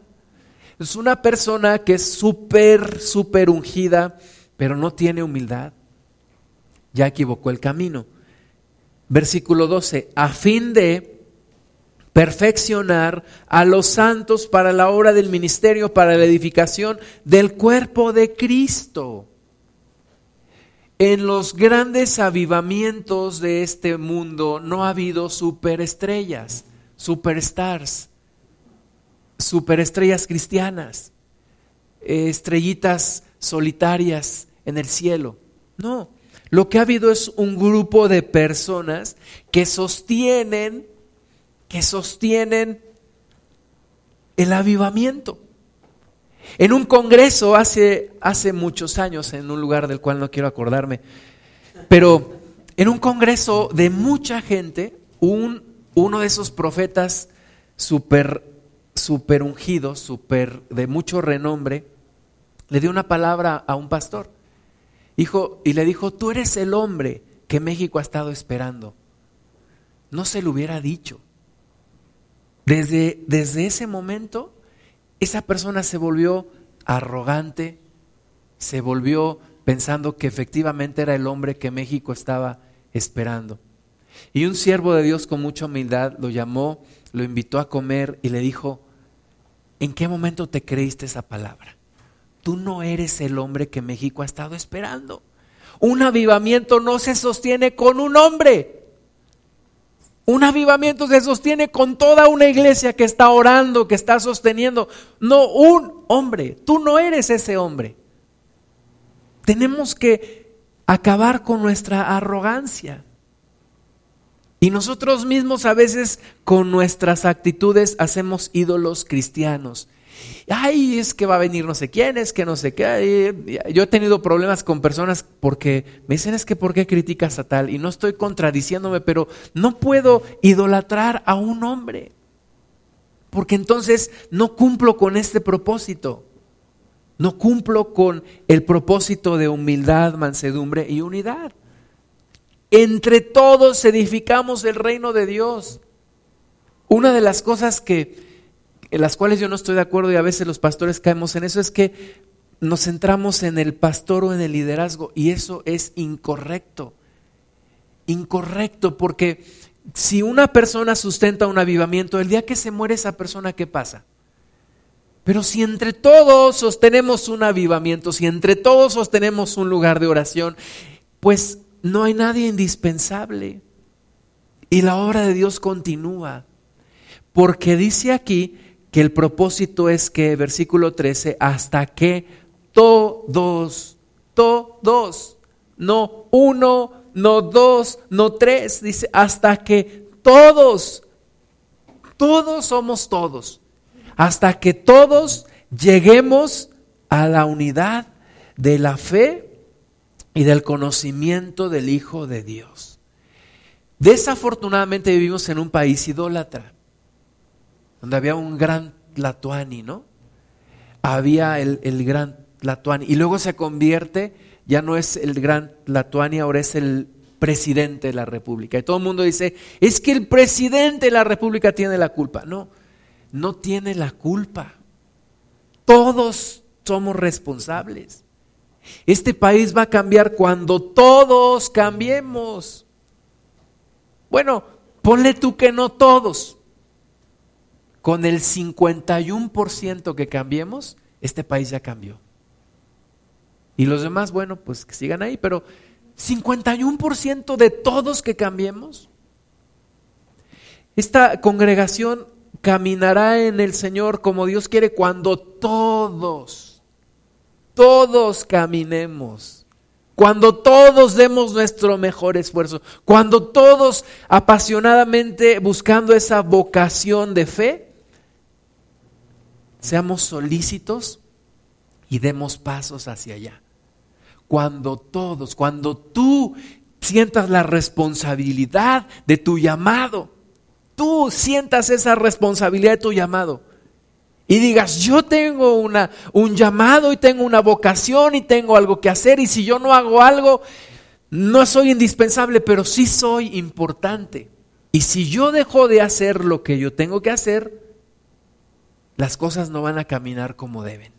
Es una persona que es súper, súper ungida, pero no tiene humildad. Ya equivocó el camino. Versículo 12, a fin de perfeccionar a los santos para la obra del ministerio, para la edificación del cuerpo de Cristo. En los grandes avivamientos de este mundo no ha habido superestrellas, superstars superestrellas cristianas, estrellitas solitarias en el cielo. No, lo que ha habido es un grupo de personas que sostienen, que sostienen el avivamiento. En un congreso hace, hace muchos años, en un lugar del cual no quiero acordarme, pero en un congreso de mucha gente, un, uno de esos profetas super super ungido, super de mucho renombre, le dio una palabra a un pastor. Hijo, y le dijo, tú eres el hombre que México ha estado esperando. No se lo hubiera dicho. Desde, desde ese momento, esa persona se volvió arrogante, se volvió pensando que efectivamente era el hombre que México estaba esperando. Y un siervo de Dios con mucha humildad lo llamó, lo invitó a comer y le dijo, ¿en qué momento te creíste esa palabra? Tú no eres el hombre que México ha estado esperando. Un avivamiento no se sostiene con un hombre. Un avivamiento se sostiene con toda una iglesia que está orando, que está sosteniendo. No un hombre. Tú no eres ese hombre. Tenemos que acabar con nuestra arrogancia. Y nosotros mismos a veces con nuestras actitudes hacemos ídolos cristianos. Ay, es que va a venir no sé quién, es que no sé qué. Yo he tenido problemas con personas porque me dicen es que ¿por qué criticas a tal? Y no estoy contradiciéndome, pero no puedo idolatrar a un hombre. Porque entonces no cumplo con este propósito. no cumplo con el propósito de humildad, mansedumbre y unidad. Entre todos edificamos el reino de Dios. Una de las cosas que en las cuales yo no estoy de acuerdo y a veces los pastores caemos en eso es que nos centramos en el pastor o en el liderazgo y eso es incorrecto. Incorrecto porque si una persona sustenta un avivamiento, el día que se muere esa persona, ¿qué pasa? Pero si entre todos sostenemos un avivamiento, si entre todos sostenemos un lugar de oración, pues no hay nadie indispensable. Y la obra de Dios continúa. Porque dice aquí que el propósito es que, versículo 13, hasta que todos, todos, no uno, no dos, no tres, dice, hasta que todos, todos somos todos hasta que todos lleguemos a la unidad de la fe y del conocimiento del Hijo de Dios. Desafortunadamente vivimos en un país idólatra, donde había un gran Tlatuani, ¿no? Había el, gran Tlatuani, y luego se convierte, ya no es el gran Tlatuani, ahora es el presidente de la República. Y todo el mundo dice, es que el presidente de la República tiene la culpa. No, no tiene la culpa. Todos somos responsables. Este país va a cambiar cuando todos cambiemos. Bueno, ponle tú que no todos. Con el 51% que cambiemos, este país ya cambió. Y los demás, bueno, pues que sigan ahí, pero 51% de todos que cambiemos. Esta congregación caminará en el Señor como Dios quiere cuando todos, todos caminemos. Cuando todos demos nuestro mejor esfuerzo, cuando todos apasionadamente buscando esa vocación de fe, seamos solícitos y demos pasos hacia allá. Cuando todos, cuando tú sientas la responsabilidad de tu llamado, tú sientas esa responsabilidad de tu llamado y digas, yo tengo una, un llamado y tengo una vocación y tengo algo que hacer y si yo no hago algo, no soy indispensable, pero sí soy importante. Y si yo dejo de hacer lo que yo tengo que hacer, las cosas no van a caminar como deben.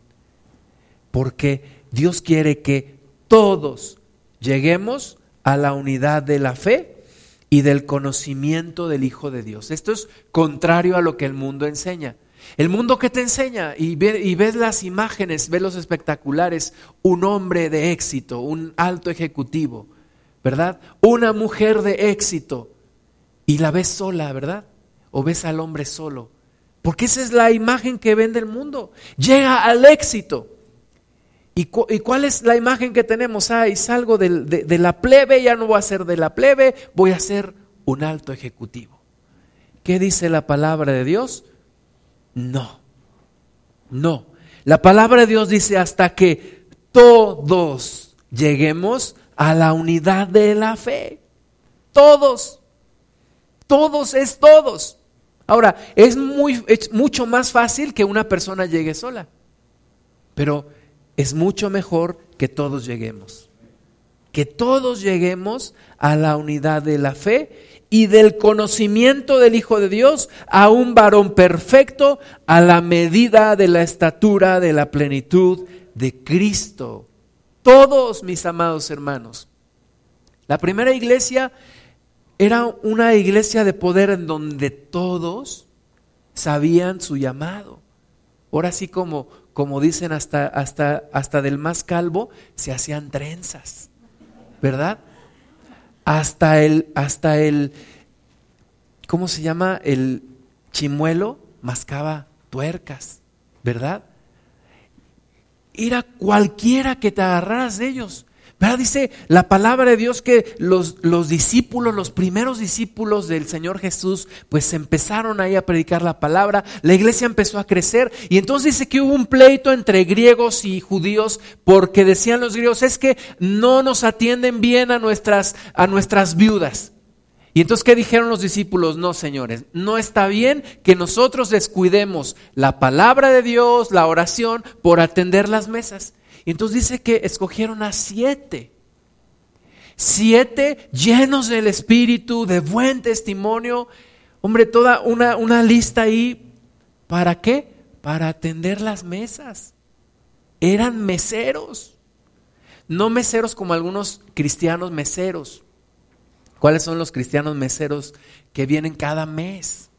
Porque Dios quiere que todos lleguemos a la unidad de la fe y del conocimiento del Hijo de Dios. Esto es contrario a lo que el mundo enseña. El mundo que te enseña y, ves las imágenes, ves los espectaculares, un hombre de éxito, un alto ejecutivo, ¿verdad? Una mujer de éxito y la ves sola, ¿verdad? O ves al hombre solo. Porque esa es la imagen que vende el mundo. Llega al éxito. ¿Y, cuál es la imagen que tenemos? Ay, salgo de, de, la plebe, ya no voy a ser de la plebe, voy a ser un alto ejecutivo. ¿Qué dice la palabra de Dios? No, no. La palabra de Dios dice hasta que todos lleguemos a la unidad de la fe. Todos, todos es todos. Ahora, es, muy, es mucho más fácil que una persona llegue sola, pero es mucho mejor que todos lleguemos. Que todos lleguemos a la unidad de la fe y del conocimiento del Hijo de Dios a un varón perfecto a la medida de la estatura de la plenitud de Cristo. Todos mis amados hermanos. La primera iglesia era una iglesia de poder en donde todos sabían su llamado. Ahora sí como como dicen hasta, hasta, hasta del más calvo, se hacían trenzas, ¿verdad? Hasta el, hasta el, ¿cómo se llama? El chimuelo mascaba tuercas, ¿verdad? Era cualquiera que te agarraras de ellos. Dice la palabra de Dios que los, los, discípulos, los primeros discípulos del Señor Jesús, pues empezaron ahí a predicar la palabra, la iglesia empezó a crecer y entonces dice que hubo un pleito entre griegos y judíos porque decían los griegos, es que no nos atienden bien a nuestras, a nuestras viudas. Y entonces, ¿qué dijeron los discípulos? No, señores, no está bien que nosotros descuidemos la palabra de Dios, la oración, por atender las mesas. Y entonces dice que escogieron a siete. Siete llenos del Espíritu, de buen testimonio. Hombre, toda una, una lista ahí. ¿Para qué? Para atender las mesas. Eran meseros. No meseros como algunos cristianos meseros ¿Cuáles son los cristianos meseros que vienen cada mes?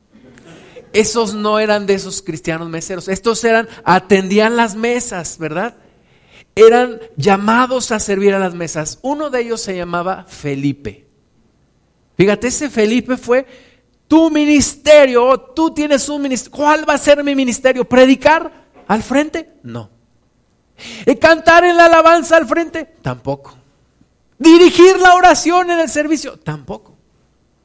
Esos no eran de esos cristianos meseros. Estos eran, atendían las mesas, ¿verdad? Eran llamados a servir a las mesas. Uno de ellos se llamaba Felipe. Fíjate, ese Felipe fue tu ministerio. Tú tienes un ministerio. ¿Cuál va a ser mi ministerio? ¿Predicar al frente? No. ¿Y cantar en la alabanza al frente? Tampoco. Dirigir la oración en el servicio, tampoco.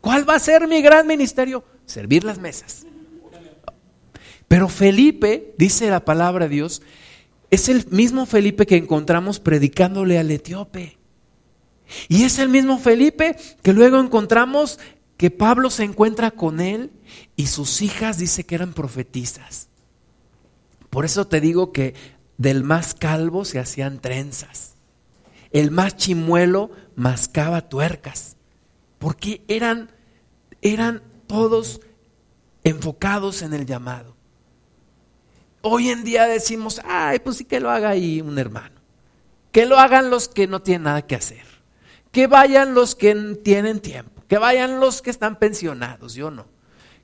¿Cuál va a ser mi gran ministerio? Servir las mesas. Pero Felipe, dice la palabra de Dios, es el mismo Felipe que encontramos predicándole al etíope. Y es el mismo Felipe que luego encontramos que Pablo se encuentra con él y sus hijas dice que eran profetizas. Por eso te digo que del más calvo se hacían trenzas el más chimuelo mascaba tuercas, porque eran, eran todos enfocados en el llamado. Hoy en día decimos, ay, pues sí que lo haga ahí un hermano, que lo hagan los que no tienen nada que hacer, que vayan los que tienen tiempo, que vayan los que están pensionados, yo no,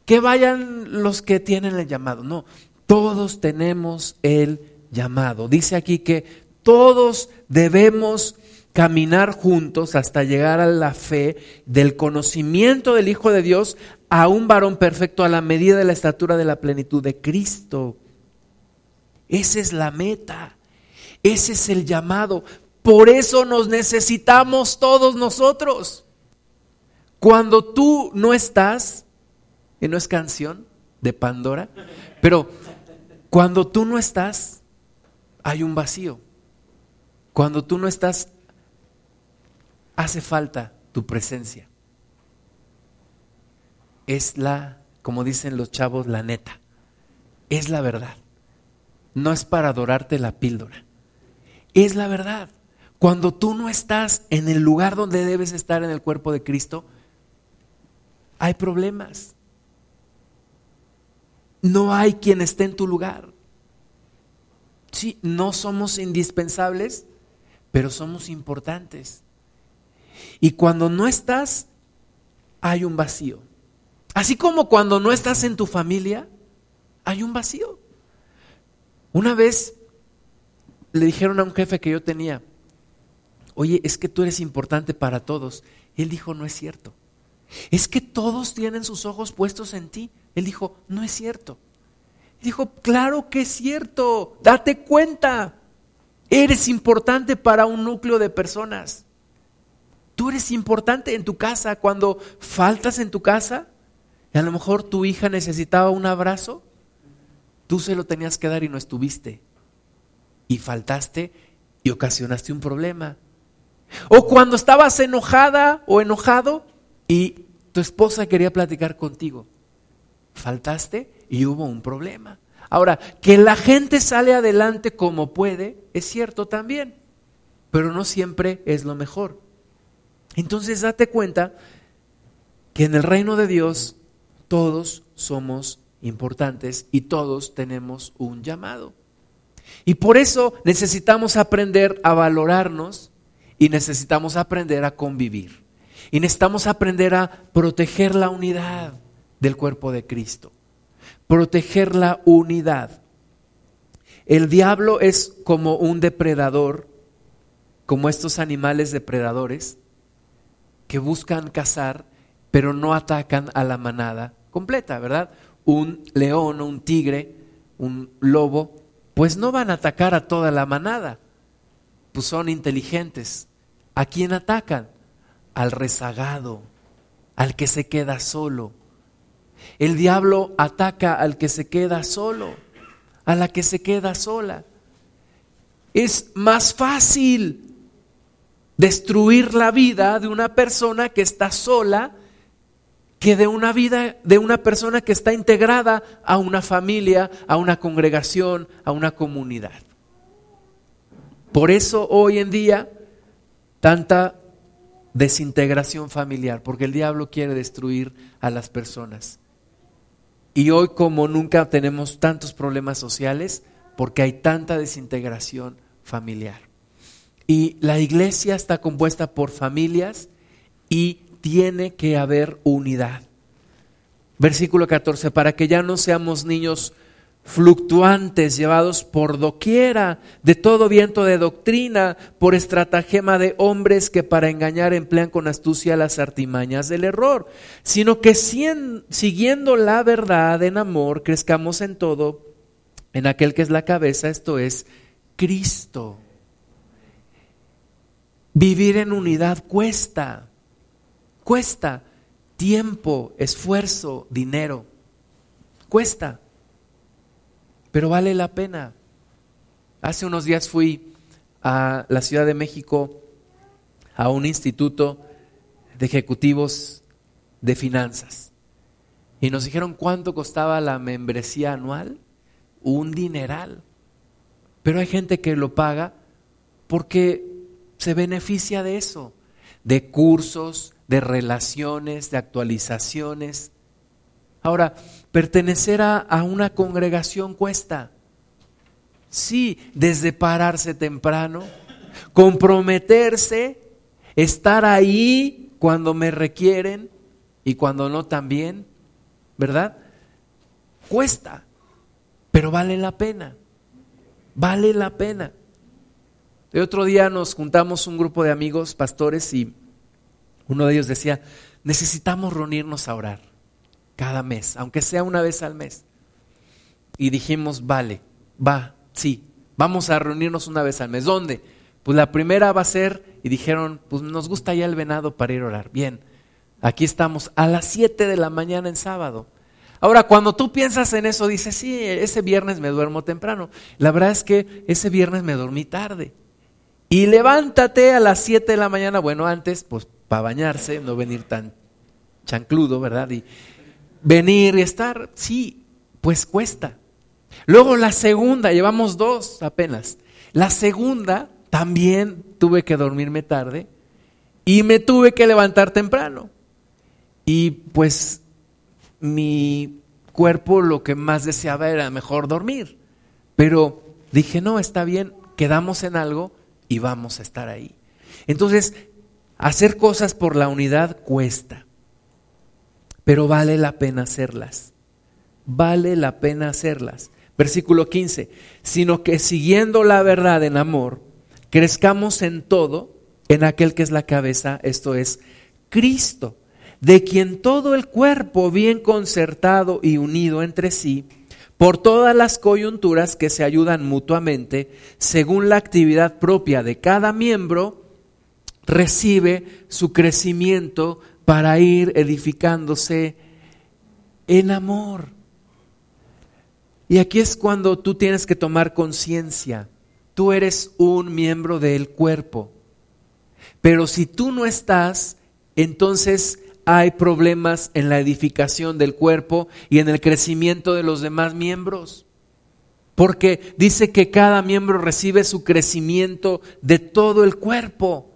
que vayan los que tienen el llamado, no, todos tenemos el llamado. Dice aquí que todos debemos caminar juntos hasta llegar a la fe del conocimiento del Hijo de Dios a un varón perfecto a la medida de la estatura de la plenitud de Cristo. Esa es la meta, ese es el llamado. Por eso nos necesitamos todos nosotros. Cuando tú no estás, y no es canción de Pandora, pero cuando tú no estás, hay un vacío. Cuando tú no estás, hace falta tu presencia. Es la, como dicen los chavos, la neta. Es la verdad. No es para adorarte la píldora. Es la verdad. Cuando tú no estás en el lugar donde debes estar en el cuerpo de Cristo, hay problemas. No hay quien esté en tu lugar. Sí, no somos indispensables, pero somos importantes. Y cuando no estás, hay un vacío. Así como cuando no estás en tu familia, hay un vacío. Una vez le dijeron a un jefe que yo tenía, oye, es que tú eres importante para todos. él dijo, no es cierto. Es que todos tienen sus ojos puestos en ti. Él dijo, no es cierto. dijo, claro que es cierto, date cuenta. Eres importante para un núcleo de personas. Tú eres importante en tu casa. Cuando faltas en tu casa, y a lo mejor tu hija necesitaba un abrazo, tú se lo tenías que dar y no estuviste. Y faltaste y ocasionaste un problema. O cuando estabas enojada o enojado y tu esposa quería platicar contigo. Faltaste y hubo un problema. Ahora, que la gente sale adelante como puede, es cierto también, pero no siempre es lo mejor. Entonces date cuenta que en el reino de Dios todos somos importantes y todos tenemos un llamado. Y por eso necesitamos aprender a valorarnos y necesitamos aprender a convivir. Y necesitamos aprender a proteger la unidad del cuerpo de Cristo proteger la unidad. El diablo es como un depredador, como estos animales depredadores que buscan cazar, pero no atacan a la manada completa, ¿verdad? Un león o un tigre, un lobo, pues no van a atacar a toda la manada, pues son inteligentes. ¿A quién atacan? Al rezagado, al que se queda solo el diablo ataca al que se queda solo, a la que se queda sola. Es más fácil destruir la vida de una persona que está sola que de una vida de una persona que está integrada a una familia, a una congregación, a una comunidad. Por eso hoy en día tanta desintegración familiar, porque el diablo quiere destruir a las personas. Y hoy como nunca tenemos tantos problemas sociales porque hay tanta desintegración familiar. Y la iglesia está compuesta por familias y tiene que haber unidad. Versículo 14, para que ya no seamos niños fluctuantes, llevados por doquiera, de todo viento de doctrina, por estratagema de hombres que para engañar emplean con astucia las artimañas del error, sino que siguiendo la verdad en amor, crezcamos en todo, en aquel que es la cabeza, esto es Cristo. Vivir en unidad cuesta, cuesta tiempo, esfuerzo, dinero, cuesta pero vale la pena. Hace unos días fui a la Ciudad de México a un instituto de ejecutivos de finanzas y nos dijeron cuánto costaba la membresía anual, un dineral. Pero hay gente que lo paga porque se beneficia de eso, de cursos, de relaciones, de actualizaciones. Ahora, pertenecer a, una congregación cuesta. Sí, desde pararse temprano, comprometerse, estar ahí cuando me requieren y cuando no también, ¿verdad? Cuesta, pero vale la pena, vale la pena. El otro día nos juntamos un grupo de amigos pastores y uno de ellos decía, necesitamos reunirnos a orar cada mes, aunque sea una vez al mes. Y dijimos, vale, va, sí, vamos a reunirnos una vez al mes. ¿Dónde? Pues la primera va a ser, y dijeron, pues nos gusta ya el venado para ir a orar. Bien, aquí estamos a las 7 de la mañana en sábado. Ahora, cuando tú piensas en eso, dices, sí, ese viernes me duermo temprano. La verdad es que ese viernes me dormí tarde. Y levántate a las 7 de la mañana, bueno, antes, pues para bañarse, no venir tan chancludo, ¿verdad? Y, venir y estar, sí, pues cuesta. Luego la segunda, llevamos dos apenas. La segunda, también tuve que dormirme tarde y me tuve que levantar temprano. Y pues mi cuerpo lo que más deseaba era mejor dormir. Pero dije, no, está bien, quedamos en algo y vamos a estar ahí. Entonces, hacer cosas por la unidad cuesta pero vale la pena hacerlas. Vale la pena hacerlas. Versículo 15, sino que siguiendo la verdad en amor, crezcamos en todo en aquel que es la cabeza, esto es Cristo, de quien todo el cuerpo bien concertado y unido entre sí, por todas las coyunturas que se ayudan mutuamente, según la actividad propia de cada miembro, recibe su crecimiento para ir edificándose en amor. Y aquí es cuando tú tienes que tomar conciencia. Tú eres un miembro del cuerpo. Pero si tú no estás, entonces hay problemas en la edificación del cuerpo y en el crecimiento de los demás miembros. Porque dice que cada miembro recibe su crecimiento de todo el cuerpo.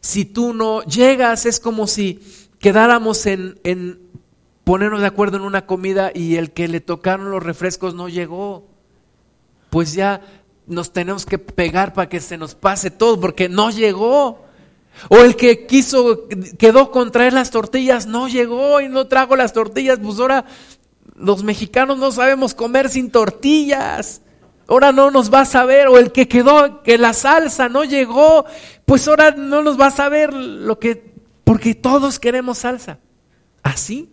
Si tú no llegas, es como si quedáramos en, en ponernos de acuerdo en una comida y el que le tocaron los refrescos no llegó. Pues ya nos tenemos que pegar para que se nos pase todo porque no llegó. O el que quiso, quedó con traer las tortillas, no llegó y no trajo las tortillas. Pues ahora los mexicanos no sabemos comer sin tortillas ahora no nos va a saber, o el que quedó, que la salsa no llegó, pues ahora no nos va a saber lo que, porque todos queremos salsa. Así,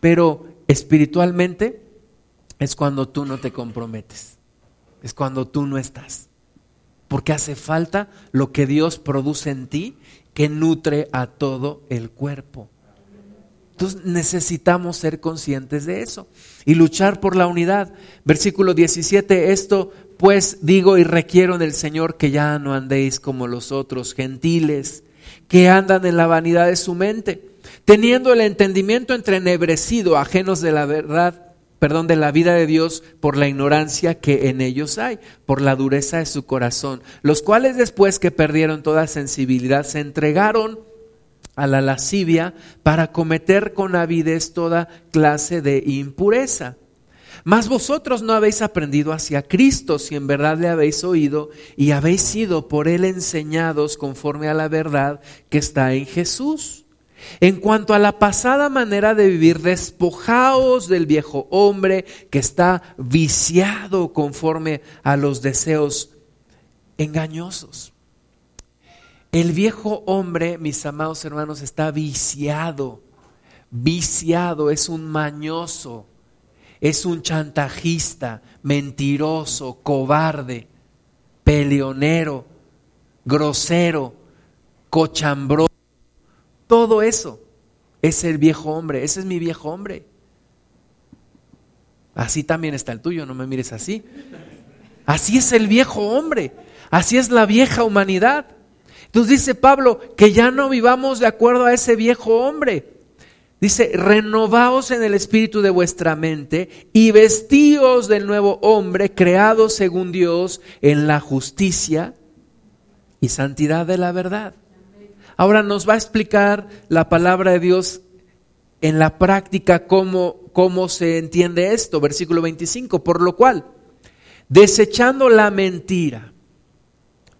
pero espiritualmente es cuando tú no te comprometes, es cuando tú no estás, porque hace falta lo que Dios produce en ti que nutre a todo el cuerpo. Entonces necesitamos ser conscientes de eso y luchar por la unidad. Versículo 17, esto pues digo y requiero en el Señor que ya no andéis como los otros gentiles, que andan en la vanidad de su mente, teniendo el entendimiento entrenebrecido, ajenos de la verdad, perdón, de la vida de Dios por la ignorancia que en ellos hay, por la dureza de su corazón, los cuales después que perdieron toda sensibilidad se entregaron a la lascivia para cometer con avidez toda clase de impureza. Mas vosotros no habéis aprendido hacia Cristo si en verdad le habéis oído y habéis sido por él enseñados conforme a la verdad que está en Jesús. En cuanto a la pasada manera de vivir, despojaos del viejo hombre que está viciado conforme a los deseos engañosos. El viejo hombre, mis amados hermanos, está viciado, viciado, es un mañoso es un chantajista, mentiroso, cobarde, peleonero, grosero, cochambroso. Todo eso es el viejo hombre, ese es mi viejo hombre. Así también está el tuyo, no me mires así. Así es el viejo hombre, así es la vieja humanidad. Entonces dice Pablo que ya no vivamos de acuerdo a ese viejo hombre. Dice, renovaos en el espíritu de vuestra mente y vestíos del nuevo hombre creado según Dios en la justicia y santidad de la verdad. Ahora nos va a explicar la palabra de Dios en la práctica cómo, cómo se entiende esto. Versículo 25, por lo cual, desechando la mentira,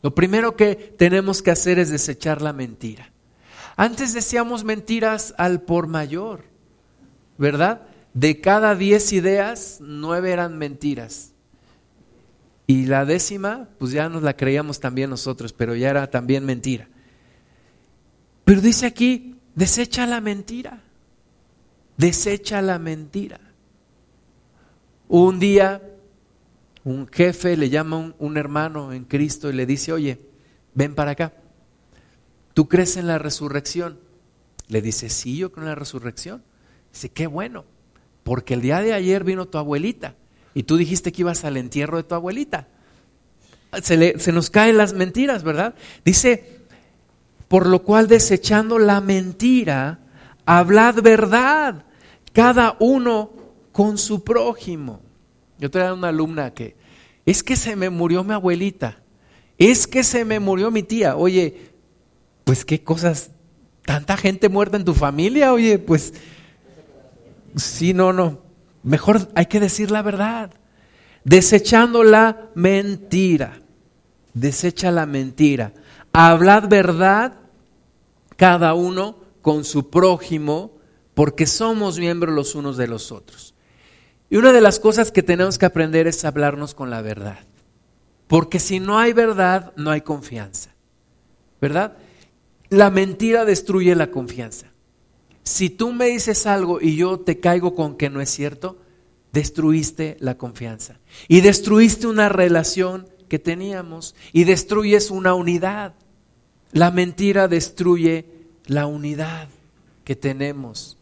lo primero que tenemos que hacer es desechar la mentira. Antes decíamos mentiras al por mayor, ¿verdad? De cada diez ideas, nueve eran mentiras. Y la décima, pues ya nos la creíamos también nosotros, pero ya era también mentira. Pero dice aquí, desecha la mentira. Desecha la mentira. Un día, un jefe le llama a un, hermano en Cristo y le dice, oye, ven para acá. ¿Tú crees en la resurrección? Le dice, sí, yo creo en la resurrección. Dice, qué bueno, porque el día de ayer vino tu abuelita y tú dijiste que ibas al entierro de tu abuelita. Se, nos caen las mentiras, ¿verdad? Dice, por lo cual desechando la mentira, hablad verdad, cada uno con su prójimo. Yo tenía una alumna que, es que se me murió mi abuelita, es que se me murió mi tía. Oye, pues qué cosas, tanta gente muerta en tu familia, oye, pues sí, no, no, mejor hay que decir la verdad, desechando la mentira, desecha la mentira, hablad verdad cada uno con su prójimo, porque somos miembros los unos de los otros. Y una de las cosas que tenemos que aprender es hablarnos con la verdad. Porque si no hay verdad, no hay confianza. ¿Verdad? La mentira destruye la confianza. Si tú me dices algo y yo te caigo con que no es cierto, destruiste la confianza. Y destruiste una relación que teníamos y destruyes una unidad. La mentira destruye la unidad que tenemos.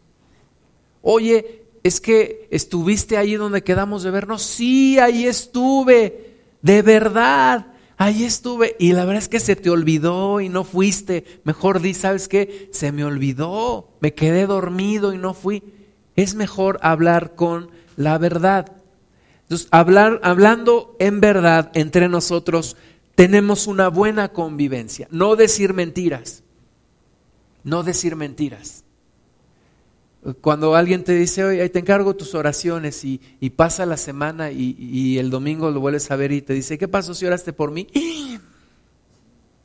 Oye, es que estuviste ahí donde quedamos de vernos. Sí, ahí estuve, de verdad ahí estuve y la verdad es que se te olvidó y no fuiste. Mejor di, ¿sabes qué? Se me olvidó, me quedé dormido y no fui. Es mejor hablar con la verdad. Entonces, hablar, hablando en verdad entre nosotros, tenemos una buena convivencia. No decir mentiras. No decir mentiras. Cuando alguien te dice, oye, te encargo tus oraciones y, pasa la semana y, el domingo lo vuelves a ver y te dice, ¿qué pasó si oraste por mí?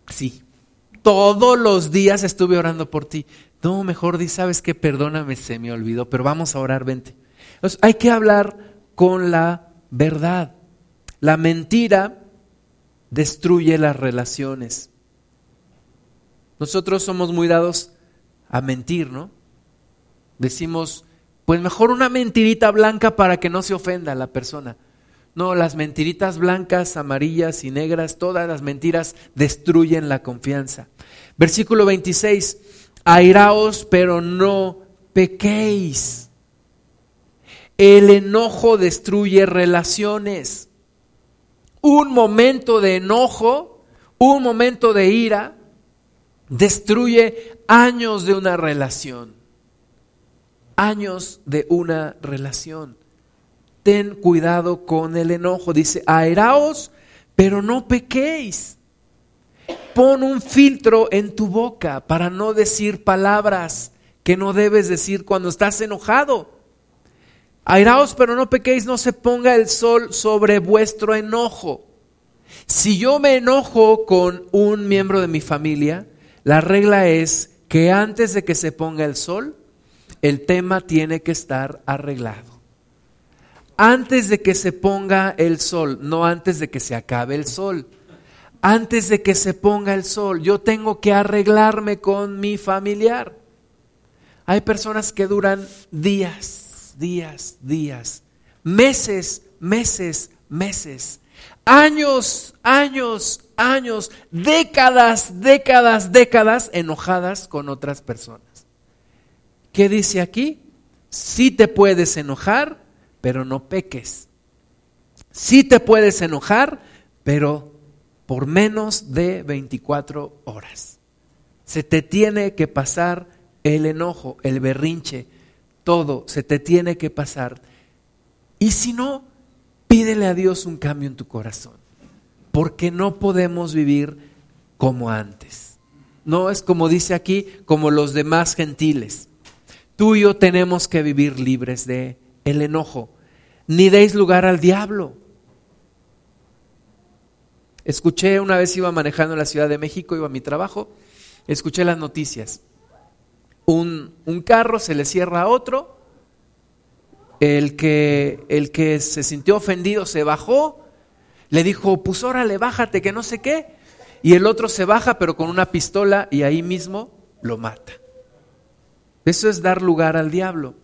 Sí, todos los días estuve orando por ti. No, mejor di, sabes que perdóname, se me olvidó, pero vamos a orar, vente. Entonces, hay que hablar con la verdad. La mentira destruye las relaciones. Nosotros somos muy dados a mentir, ¿no? Decimos, pues mejor una mentirita blanca para que no se ofenda la persona. No, las mentiritas blancas, amarillas y negras, todas las mentiras destruyen la confianza. Versículo 26, airaos pero no pequéis. El enojo destruye relaciones. Un momento de enojo, un momento de ira, destruye años de una relación. Años de una relación. Ten cuidado con el enojo. Dice, aeraos, pero no pequéis. Pon un filtro en tu boca para no decir palabras que no debes decir cuando estás enojado. Airaos, pero no pequéis, no se ponga el sol sobre vuestro enojo. Si yo me enojo con un miembro de mi familia, la regla es que antes de que se ponga el sol, el tema tiene que estar arreglado. Antes de que se ponga el sol, no antes de que se acabe el sol. Antes de que se ponga el sol, yo tengo que arreglarme con mi familiar. Hay personas que duran días, días, días, meses, meses, meses, años, años, años, décadas, décadas, décadas enojadas con otras personas. ¿Qué dice aquí? Sí te puedes enojar, pero no peques. Sí te puedes enojar, pero por menos de 24 horas. Se te tiene que pasar el enojo, el berrinche, todo se te tiene que pasar. Y si no, pídele a Dios un cambio en tu corazón, porque no podemos vivir como antes. No es como dice aquí, como los demás gentiles. Tú y yo tenemos que vivir libres de el enojo. Ni deis lugar al diablo. Escuché una vez iba manejando en la Ciudad de México, iba a mi trabajo, escuché las noticias un, carro se le cierra a otro, el que, el que se sintió ofendido se bajó, le dijo, pues órale, bájate, que no sé qué, y el otro se baja pero con una pistola y ahí mismo lo mata. Eso es dar lugar al diablo.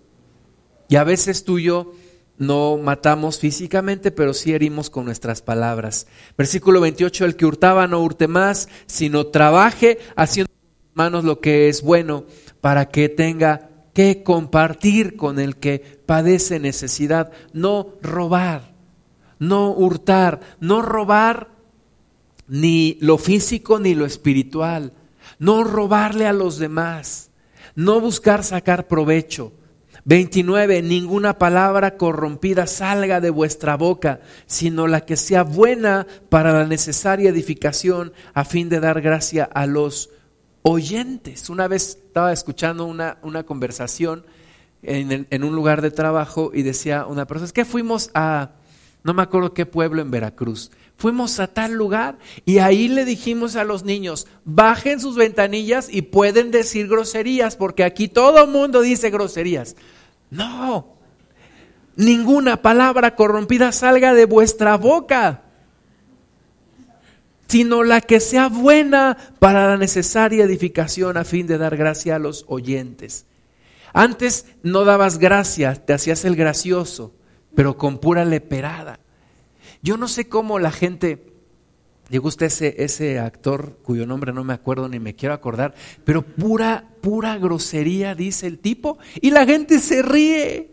Y a veces tú y yo no matamos físicamente, pero sí herimos con nuestras palabras. Versículo 28, el que hurtaba no hurte más, sino trabaje haciendo manos lo que es bueno para que tenga que compartir con el que padece necesidad, no robar, no hurtar, no robar ni lo físico ni lo espiritual, no robarle a los demás, no buscar sacar provecho. 29. Ninguna palabra corrompida salga de vuestra boca, sino la que sea buena para la necesaria edificación a fin de dar gracia a los oyentes. Una vez estaba escuchando una, una conversación en, en, un lugar de trabajo y decía una persona, es que fuimos a, no me acuerdo qué pueblo en Veracruz, fuimos a tal lugar y ahí le dijimos a los niños, bajen sus ventanillas y pueden decir groserías, porque aquí todo mundo dice groserías. No, ninguna palabra corrompida salga de vuestra boca sino la que sea buena para la necesaria edificación a fin de dar gracia a los oyentes. Antes no dabas gracia, te hacías el gracioso, pero con pura leperada. Yo no sé cómo la gente, llegó usted ese, ese actor cuyo nombre no me acuerdo ni me quiero acordar, pero pura, pura grosería dice el tipo y la gente se ríe.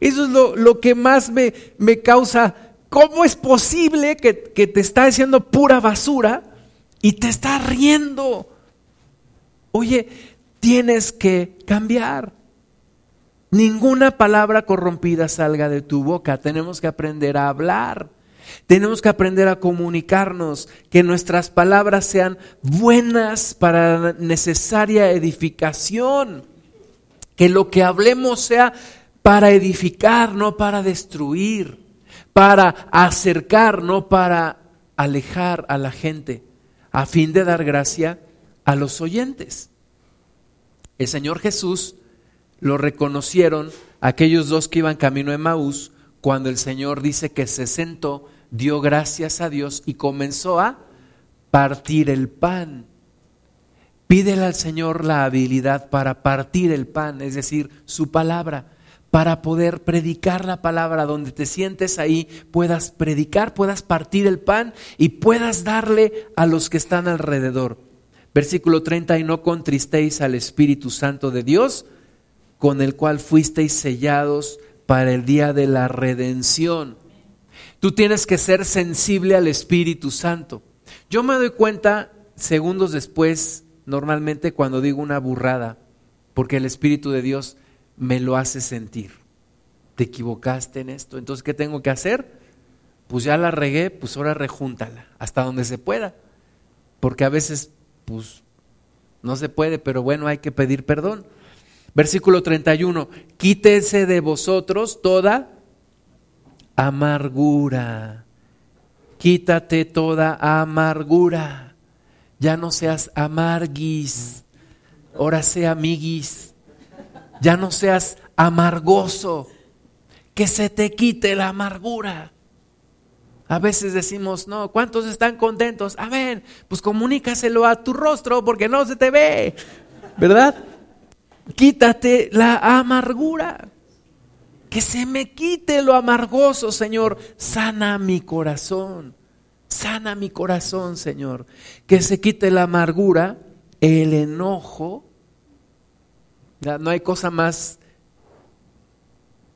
Eso es lo, lo que más me, me causa ¿Cómo es posible que, te está diciendo pura basura y te está riendo? Oye, tienes que cambiar. Ninguna palabra corrompida salga de tu boca. Tenemos que aprender a hablar. Tenemos que aprender a comunicarnos, que nuestras palabras sean buenas para la necesaria edificación. Que lo que hablemos sea para edificar, no para destruir para acercar, no para alejar a la gente, a fin de dar gracia a los oyentes. El Señor Jesús lo reconocieron aquellos dos que iban camino de Maús cuando el Señor dice que se sentó, dio gracias a Dios y comenzó a partir el pan. Pídele al Señor la habilidad para partir el pan, es decir, su palabra para poder predicar la palabra, donde te sientes ahí, puedas predicar, puedas partir el pan y puedas darle a los que están alrededor. Versículo 30, y no contristéis al Espíritu Santo de Dios, con el cual fuisteis sellados para el día de la redención. Tú tienes que ser sensible al Espíritu Santo. Yo me doy cuenta segundos después, normalmente cuando digo una burrada, porque el Espíritu de Dios me lo hace sentir. Te equivocaste en esto. Entonces, ¿qué tengo que hacer? Pues ya la regué, pues ahora rejúntala, hasta donde se pueda. Porque a veces, pues, no se puede, pero bueno, hay que pedir perdón. Versículo 31, quítese de vosotros toda amargura. Quítate toda amargura. Ya no seas amarguis, ahora sea amiguis. Ya no seas amargoso. Que se te quite la amargura. A veces decimos, no, ¿cuántos están contentos? Amén. Pues comunícaselo a tu rostro porque no se te ve. ¿Verdad? Quítate la amargura. Que se me quite lo amargoso, Señor. Sana mi corazón. Sana mi corazón, Señor. Que se quite la amargura, el enojo. No hay cosa más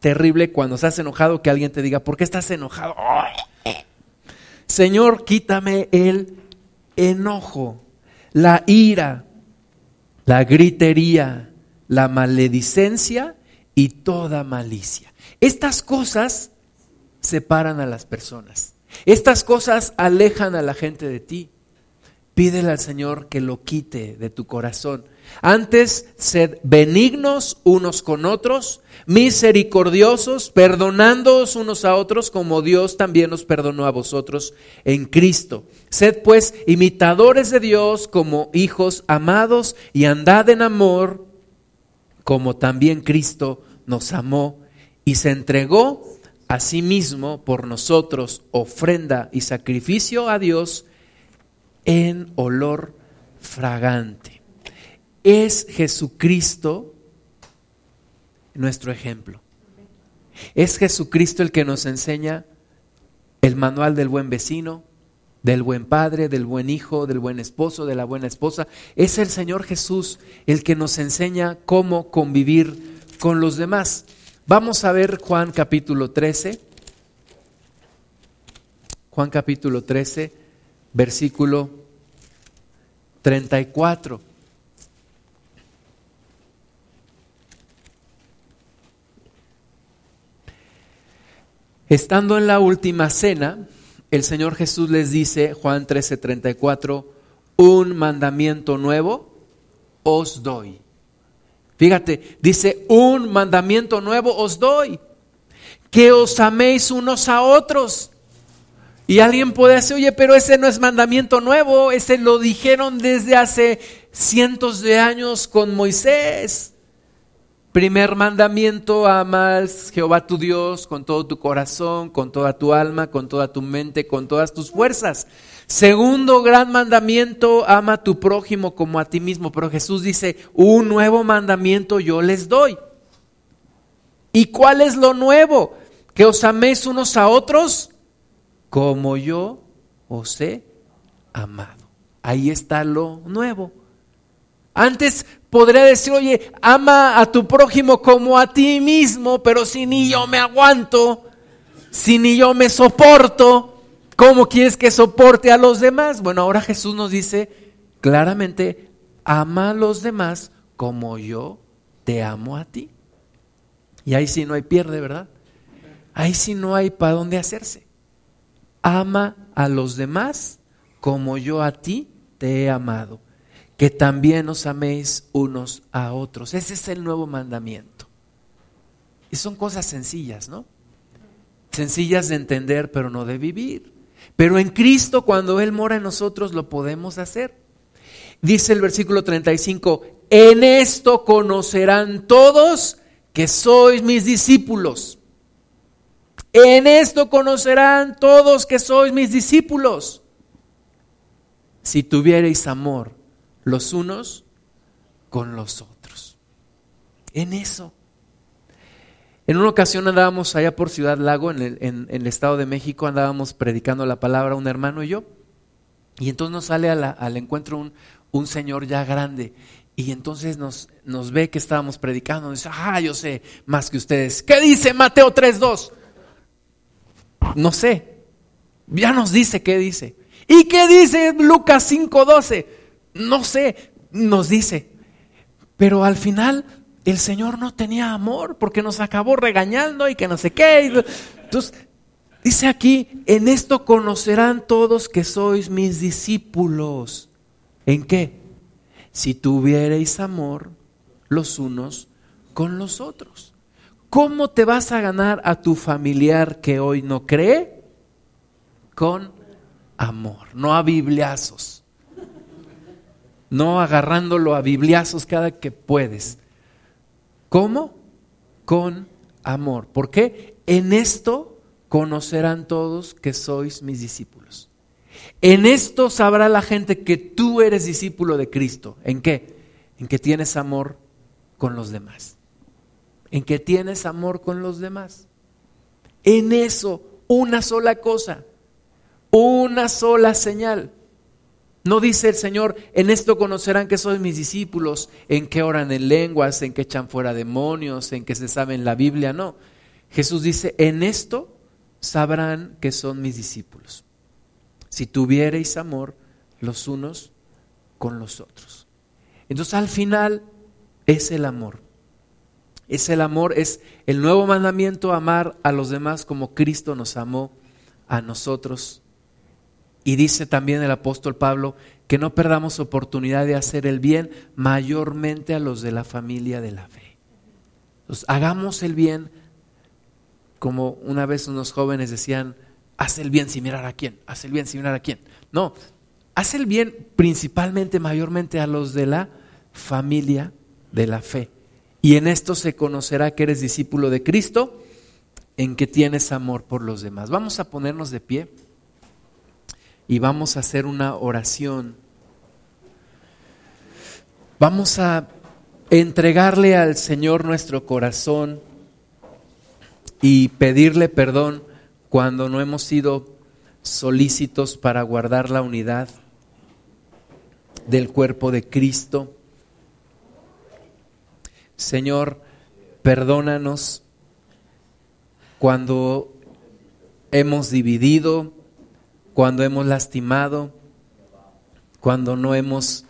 terrible cuando estás enojado que alguien te diga, ¿por qué estás enojado? Señor, quítame el enojo, la ira, la gritería, la maledicencia y toda malicia. Estas cosas separan a las personas. Estas cosas alejan a la gente de ti. Pídele al Señor que lo quite de tu corazón. Antes, sed benignos unos con otros, misericordiosos, perdonándoos unos a otros como Dios también nos perdonó a vosotros en Cristo. Sed pues imitadores de Dios como hijos amados y andad en amor como también Cristo nos amó y se entregó a sí mismo por nosotros, ofrenda y sacrificio a Dios en olor fragante. Es Jesucristo nuestro ejemplo. Es Jesucristo el que nos enseña el manual del buen vecino, del buen padre, del buen hijo, del buen esposo, de la buena esposa. Es el Señor Jesús el que nos enseña cómo convivir con los demás. Vamos a ver Juan capítulo 13. Juan capítulo 13, versículo 34. Estando en la última cena, el Señor Jesús les dice, Juan 13:34, un mandamiento nuevo os doy. Fíjate, dice, un mandamiento nuevo os doy, que os améis unos a otros. Y alguien puede decir, oye, pero ese no es mandamiento nuevo, ese lo dijeron desde hace cientos de años con Moisés. Primer mandamiento, amas Jehová tu Dios con todo tu corazón, con toda tu alma, con toda tu mente, con todas tus fuerzas. Segundo gran mandamiento, ama a tu prójimo como a ti mismo. Pero Jesús dice, un nuevo mandamiento yo les doy. ¿Y cuál es lo nuevo? Que os améis unos a otros como yo os he amado. Ahí está lo nuevo. Antes podría decir, oye, ama a tu prójimo como a ti mismo, pero si ni yo me aguanto, si ni yo me soporto, ¿cómo quieres que soporte a los demás? Bueno, ahora Jesús nos dice claramente, ama a los demás como yo te amo a ti. Y ahí sí no hay pierde, ¿verdad? Ahí sí no hay para dónde hacerse. Ama a los demás como yo a ti te he amado que también os améis unos a otros. Ese es el nuevo mandamiento. Y son cosas sencillas, ¿no? Sencillas de entender, pero no de vivir. Pero en Cristo, cuando Él mora en nosotros, lo podemos hacer. Dice el versículo 35, en esto conocerán todos que sois mis discípulos. En esto conocerán todos que sois mis discípulos. Si tuviereis amor los unos con los otros. En eso. En una ocasión andábamos allá por Ciudad Lago, en el, Estado de México, andábamos predicando la palabra un hermano y yo. Y entonces nos sale al encuentro un, señor ya grande. Y entonces nos, nos ve que estábamos predicando. Dice, ah, yo sé más que ustedes. ¿Qué dice Mateo 3.2? No sé. Ya nos dice qué dice. ¿Y qué dice Lucas 5.12? No sé, nos dice. Pero al final el Señor no tenía amor porque nos acabó regañando y que no sé qué. Entonces, dice aquí, en esto conocerán todos que sois mis discípulos. ¿En qué? Si tuviereis amor los unos con los otros. ¿Cómo te vas a ganar a tu familiar que hoy no cree? Con amor, no a bibliazos. No agarrándolo a bibliazos cada que puedes. ¿Cómo? Con amor. ¿Por qué? En esto conocerán todos que sois mis discípulos. En esto sabrá la gente que tú eres discípulo de Cristo. ¿En qué? En que tienes amor con los demás. En que tienes amor con los demás. En eso, una sola cosa, una sola señal. No dice el Señor, en esto conocerán que sois mis discípulos, en que oran en lenguas, en que echan fuera demonios, en que se saben la Biblia. No. Jesús dice, en esto sabrán que son mis discípulos. Si tuviereis amor los unos con los otros. Entonces al final es el amor. Es el amor, es el nuevo mandamiento, amar a los demás como Cristo nos amó a nosotros y dice también el apóstol Pablo que no perdamos oportunidad de hacer el bien mayormente a los de la familia de la fe. Entonces, hagamos el bien como una vez unos jóvenes decían, haz el bien sin mirar a quién, haz el bien sin mirar a quién. No, haz el bien principalmente, mayormente a los de la familia de la fe. Y en esto se conocerá que eres discípulo de Cristo, en que tienes amor por los demás. Vamos a ponernos de pie y vamos a hacer una oración. Vamos a entregarle al Señor nuestro corazón y pedirle perdón cuando no hemos sido solícitos para guardar la unidad del cuerpo de Cristo. Señor, perdónanos cuando hemos dividido, cuando hemos lastimado, cuando no hemos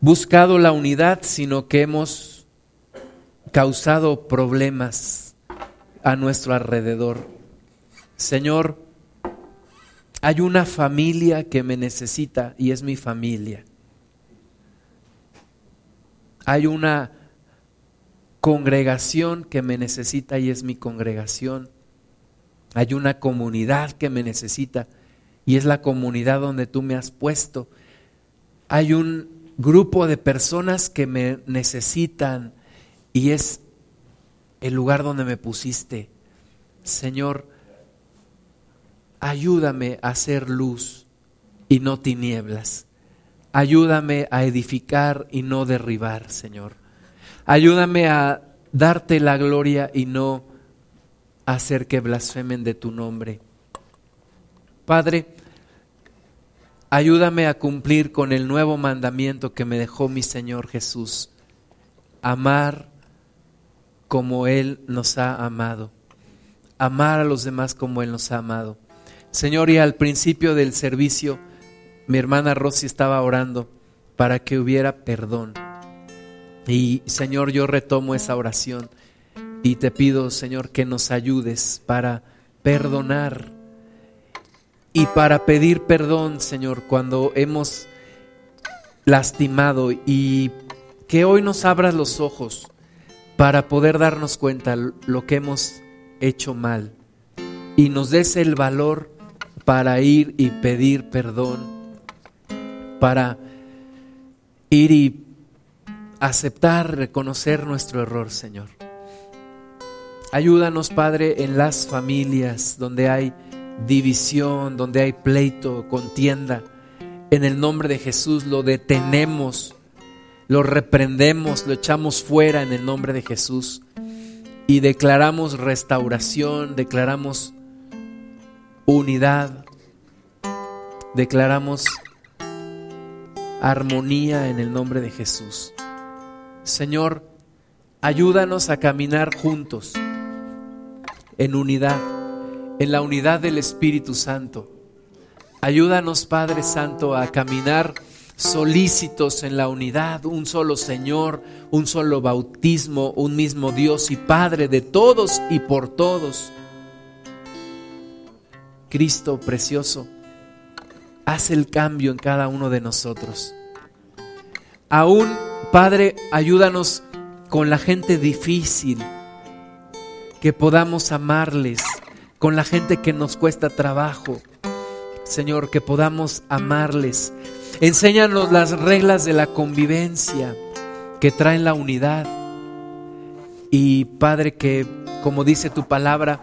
buscado la unidad, sino que hemos causado problemas a nuestro alrededor. Señor, hay una familia que me necesita y es mi familia. Hay una congregación que me necesita y es mi congregación. Hay una comunidad que me necesita y es la comunidad donde tú me has puesto. Hay un grupo de personas que me necesitan y es el lugar donde me pusiste. Señor, ayúdame a hacer luz y no tinieblas. Ayúdame a edificar y no derribar, Señor. Ayúdame a darte la gloria y no hacer que blasfemen de tu nombre. Padre, ayúdame a cumplir con el nuevo mandamiento que me dejó mi Señor Jesús, amar como Él nos ha amado, amar a los demás como Él nos ha amado. Señor, y al principio del servicio, mi hermana Rosy estaba orando para que hubiera perdón. Y Señor, yo retomo esa oración y te pido, Señor, que nos ayudes para perdonar y para pedir perdón, Señor, cuando hemos lastimado y que hoy nos abras los ojos para poder darnos cuenta lo que hemos hecho mal y nos des el valor para ir y pedir perdón, para ir y aceptar, reconocer nuestro error, Señor. Ayúdanos, Padre, en las familias donde hay división, donde hay pleito, contienda. En el nombre de Jesús lo detenemos, lo reprendemos, lo echamos fuera en el nombre de Jesús y declaramos restauración, declaramos unidad, declaramos armonía en el nombre de Jesús. Señor, ayúdanos a caminar juntos en unidad, en la unidad del Espíritu Santo. Ayúdanos, Padre Santo, a caminar solícitos en la unidad, un solo Señor, un solo bautismo, un mismo Dios y Padre de todos y por todos. Cristo precioso, haz el cambio en cada uno de nosotros. Aún, Padre, ayúdanos con la gente difícil, que podamos amarles, con la gente que nos cuesta trabajo. Señor, que podamos amarles. Enséñanos las reglas de la convivencia que traen la unidad. Y Padre, que como dice tu palabra,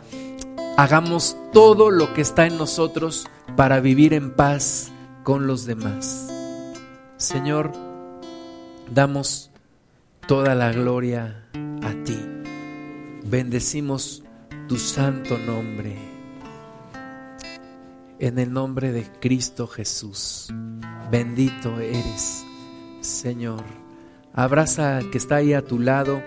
hagamos todo lo que está en nosotros para vivir en paz con los demás. Señor, damos toda la gloria a ti. Bendecimos tu santo nombre. En el nombre de Cristo Jesús. Bendito eres, Señor. Abraza al que está ahí a tu lado.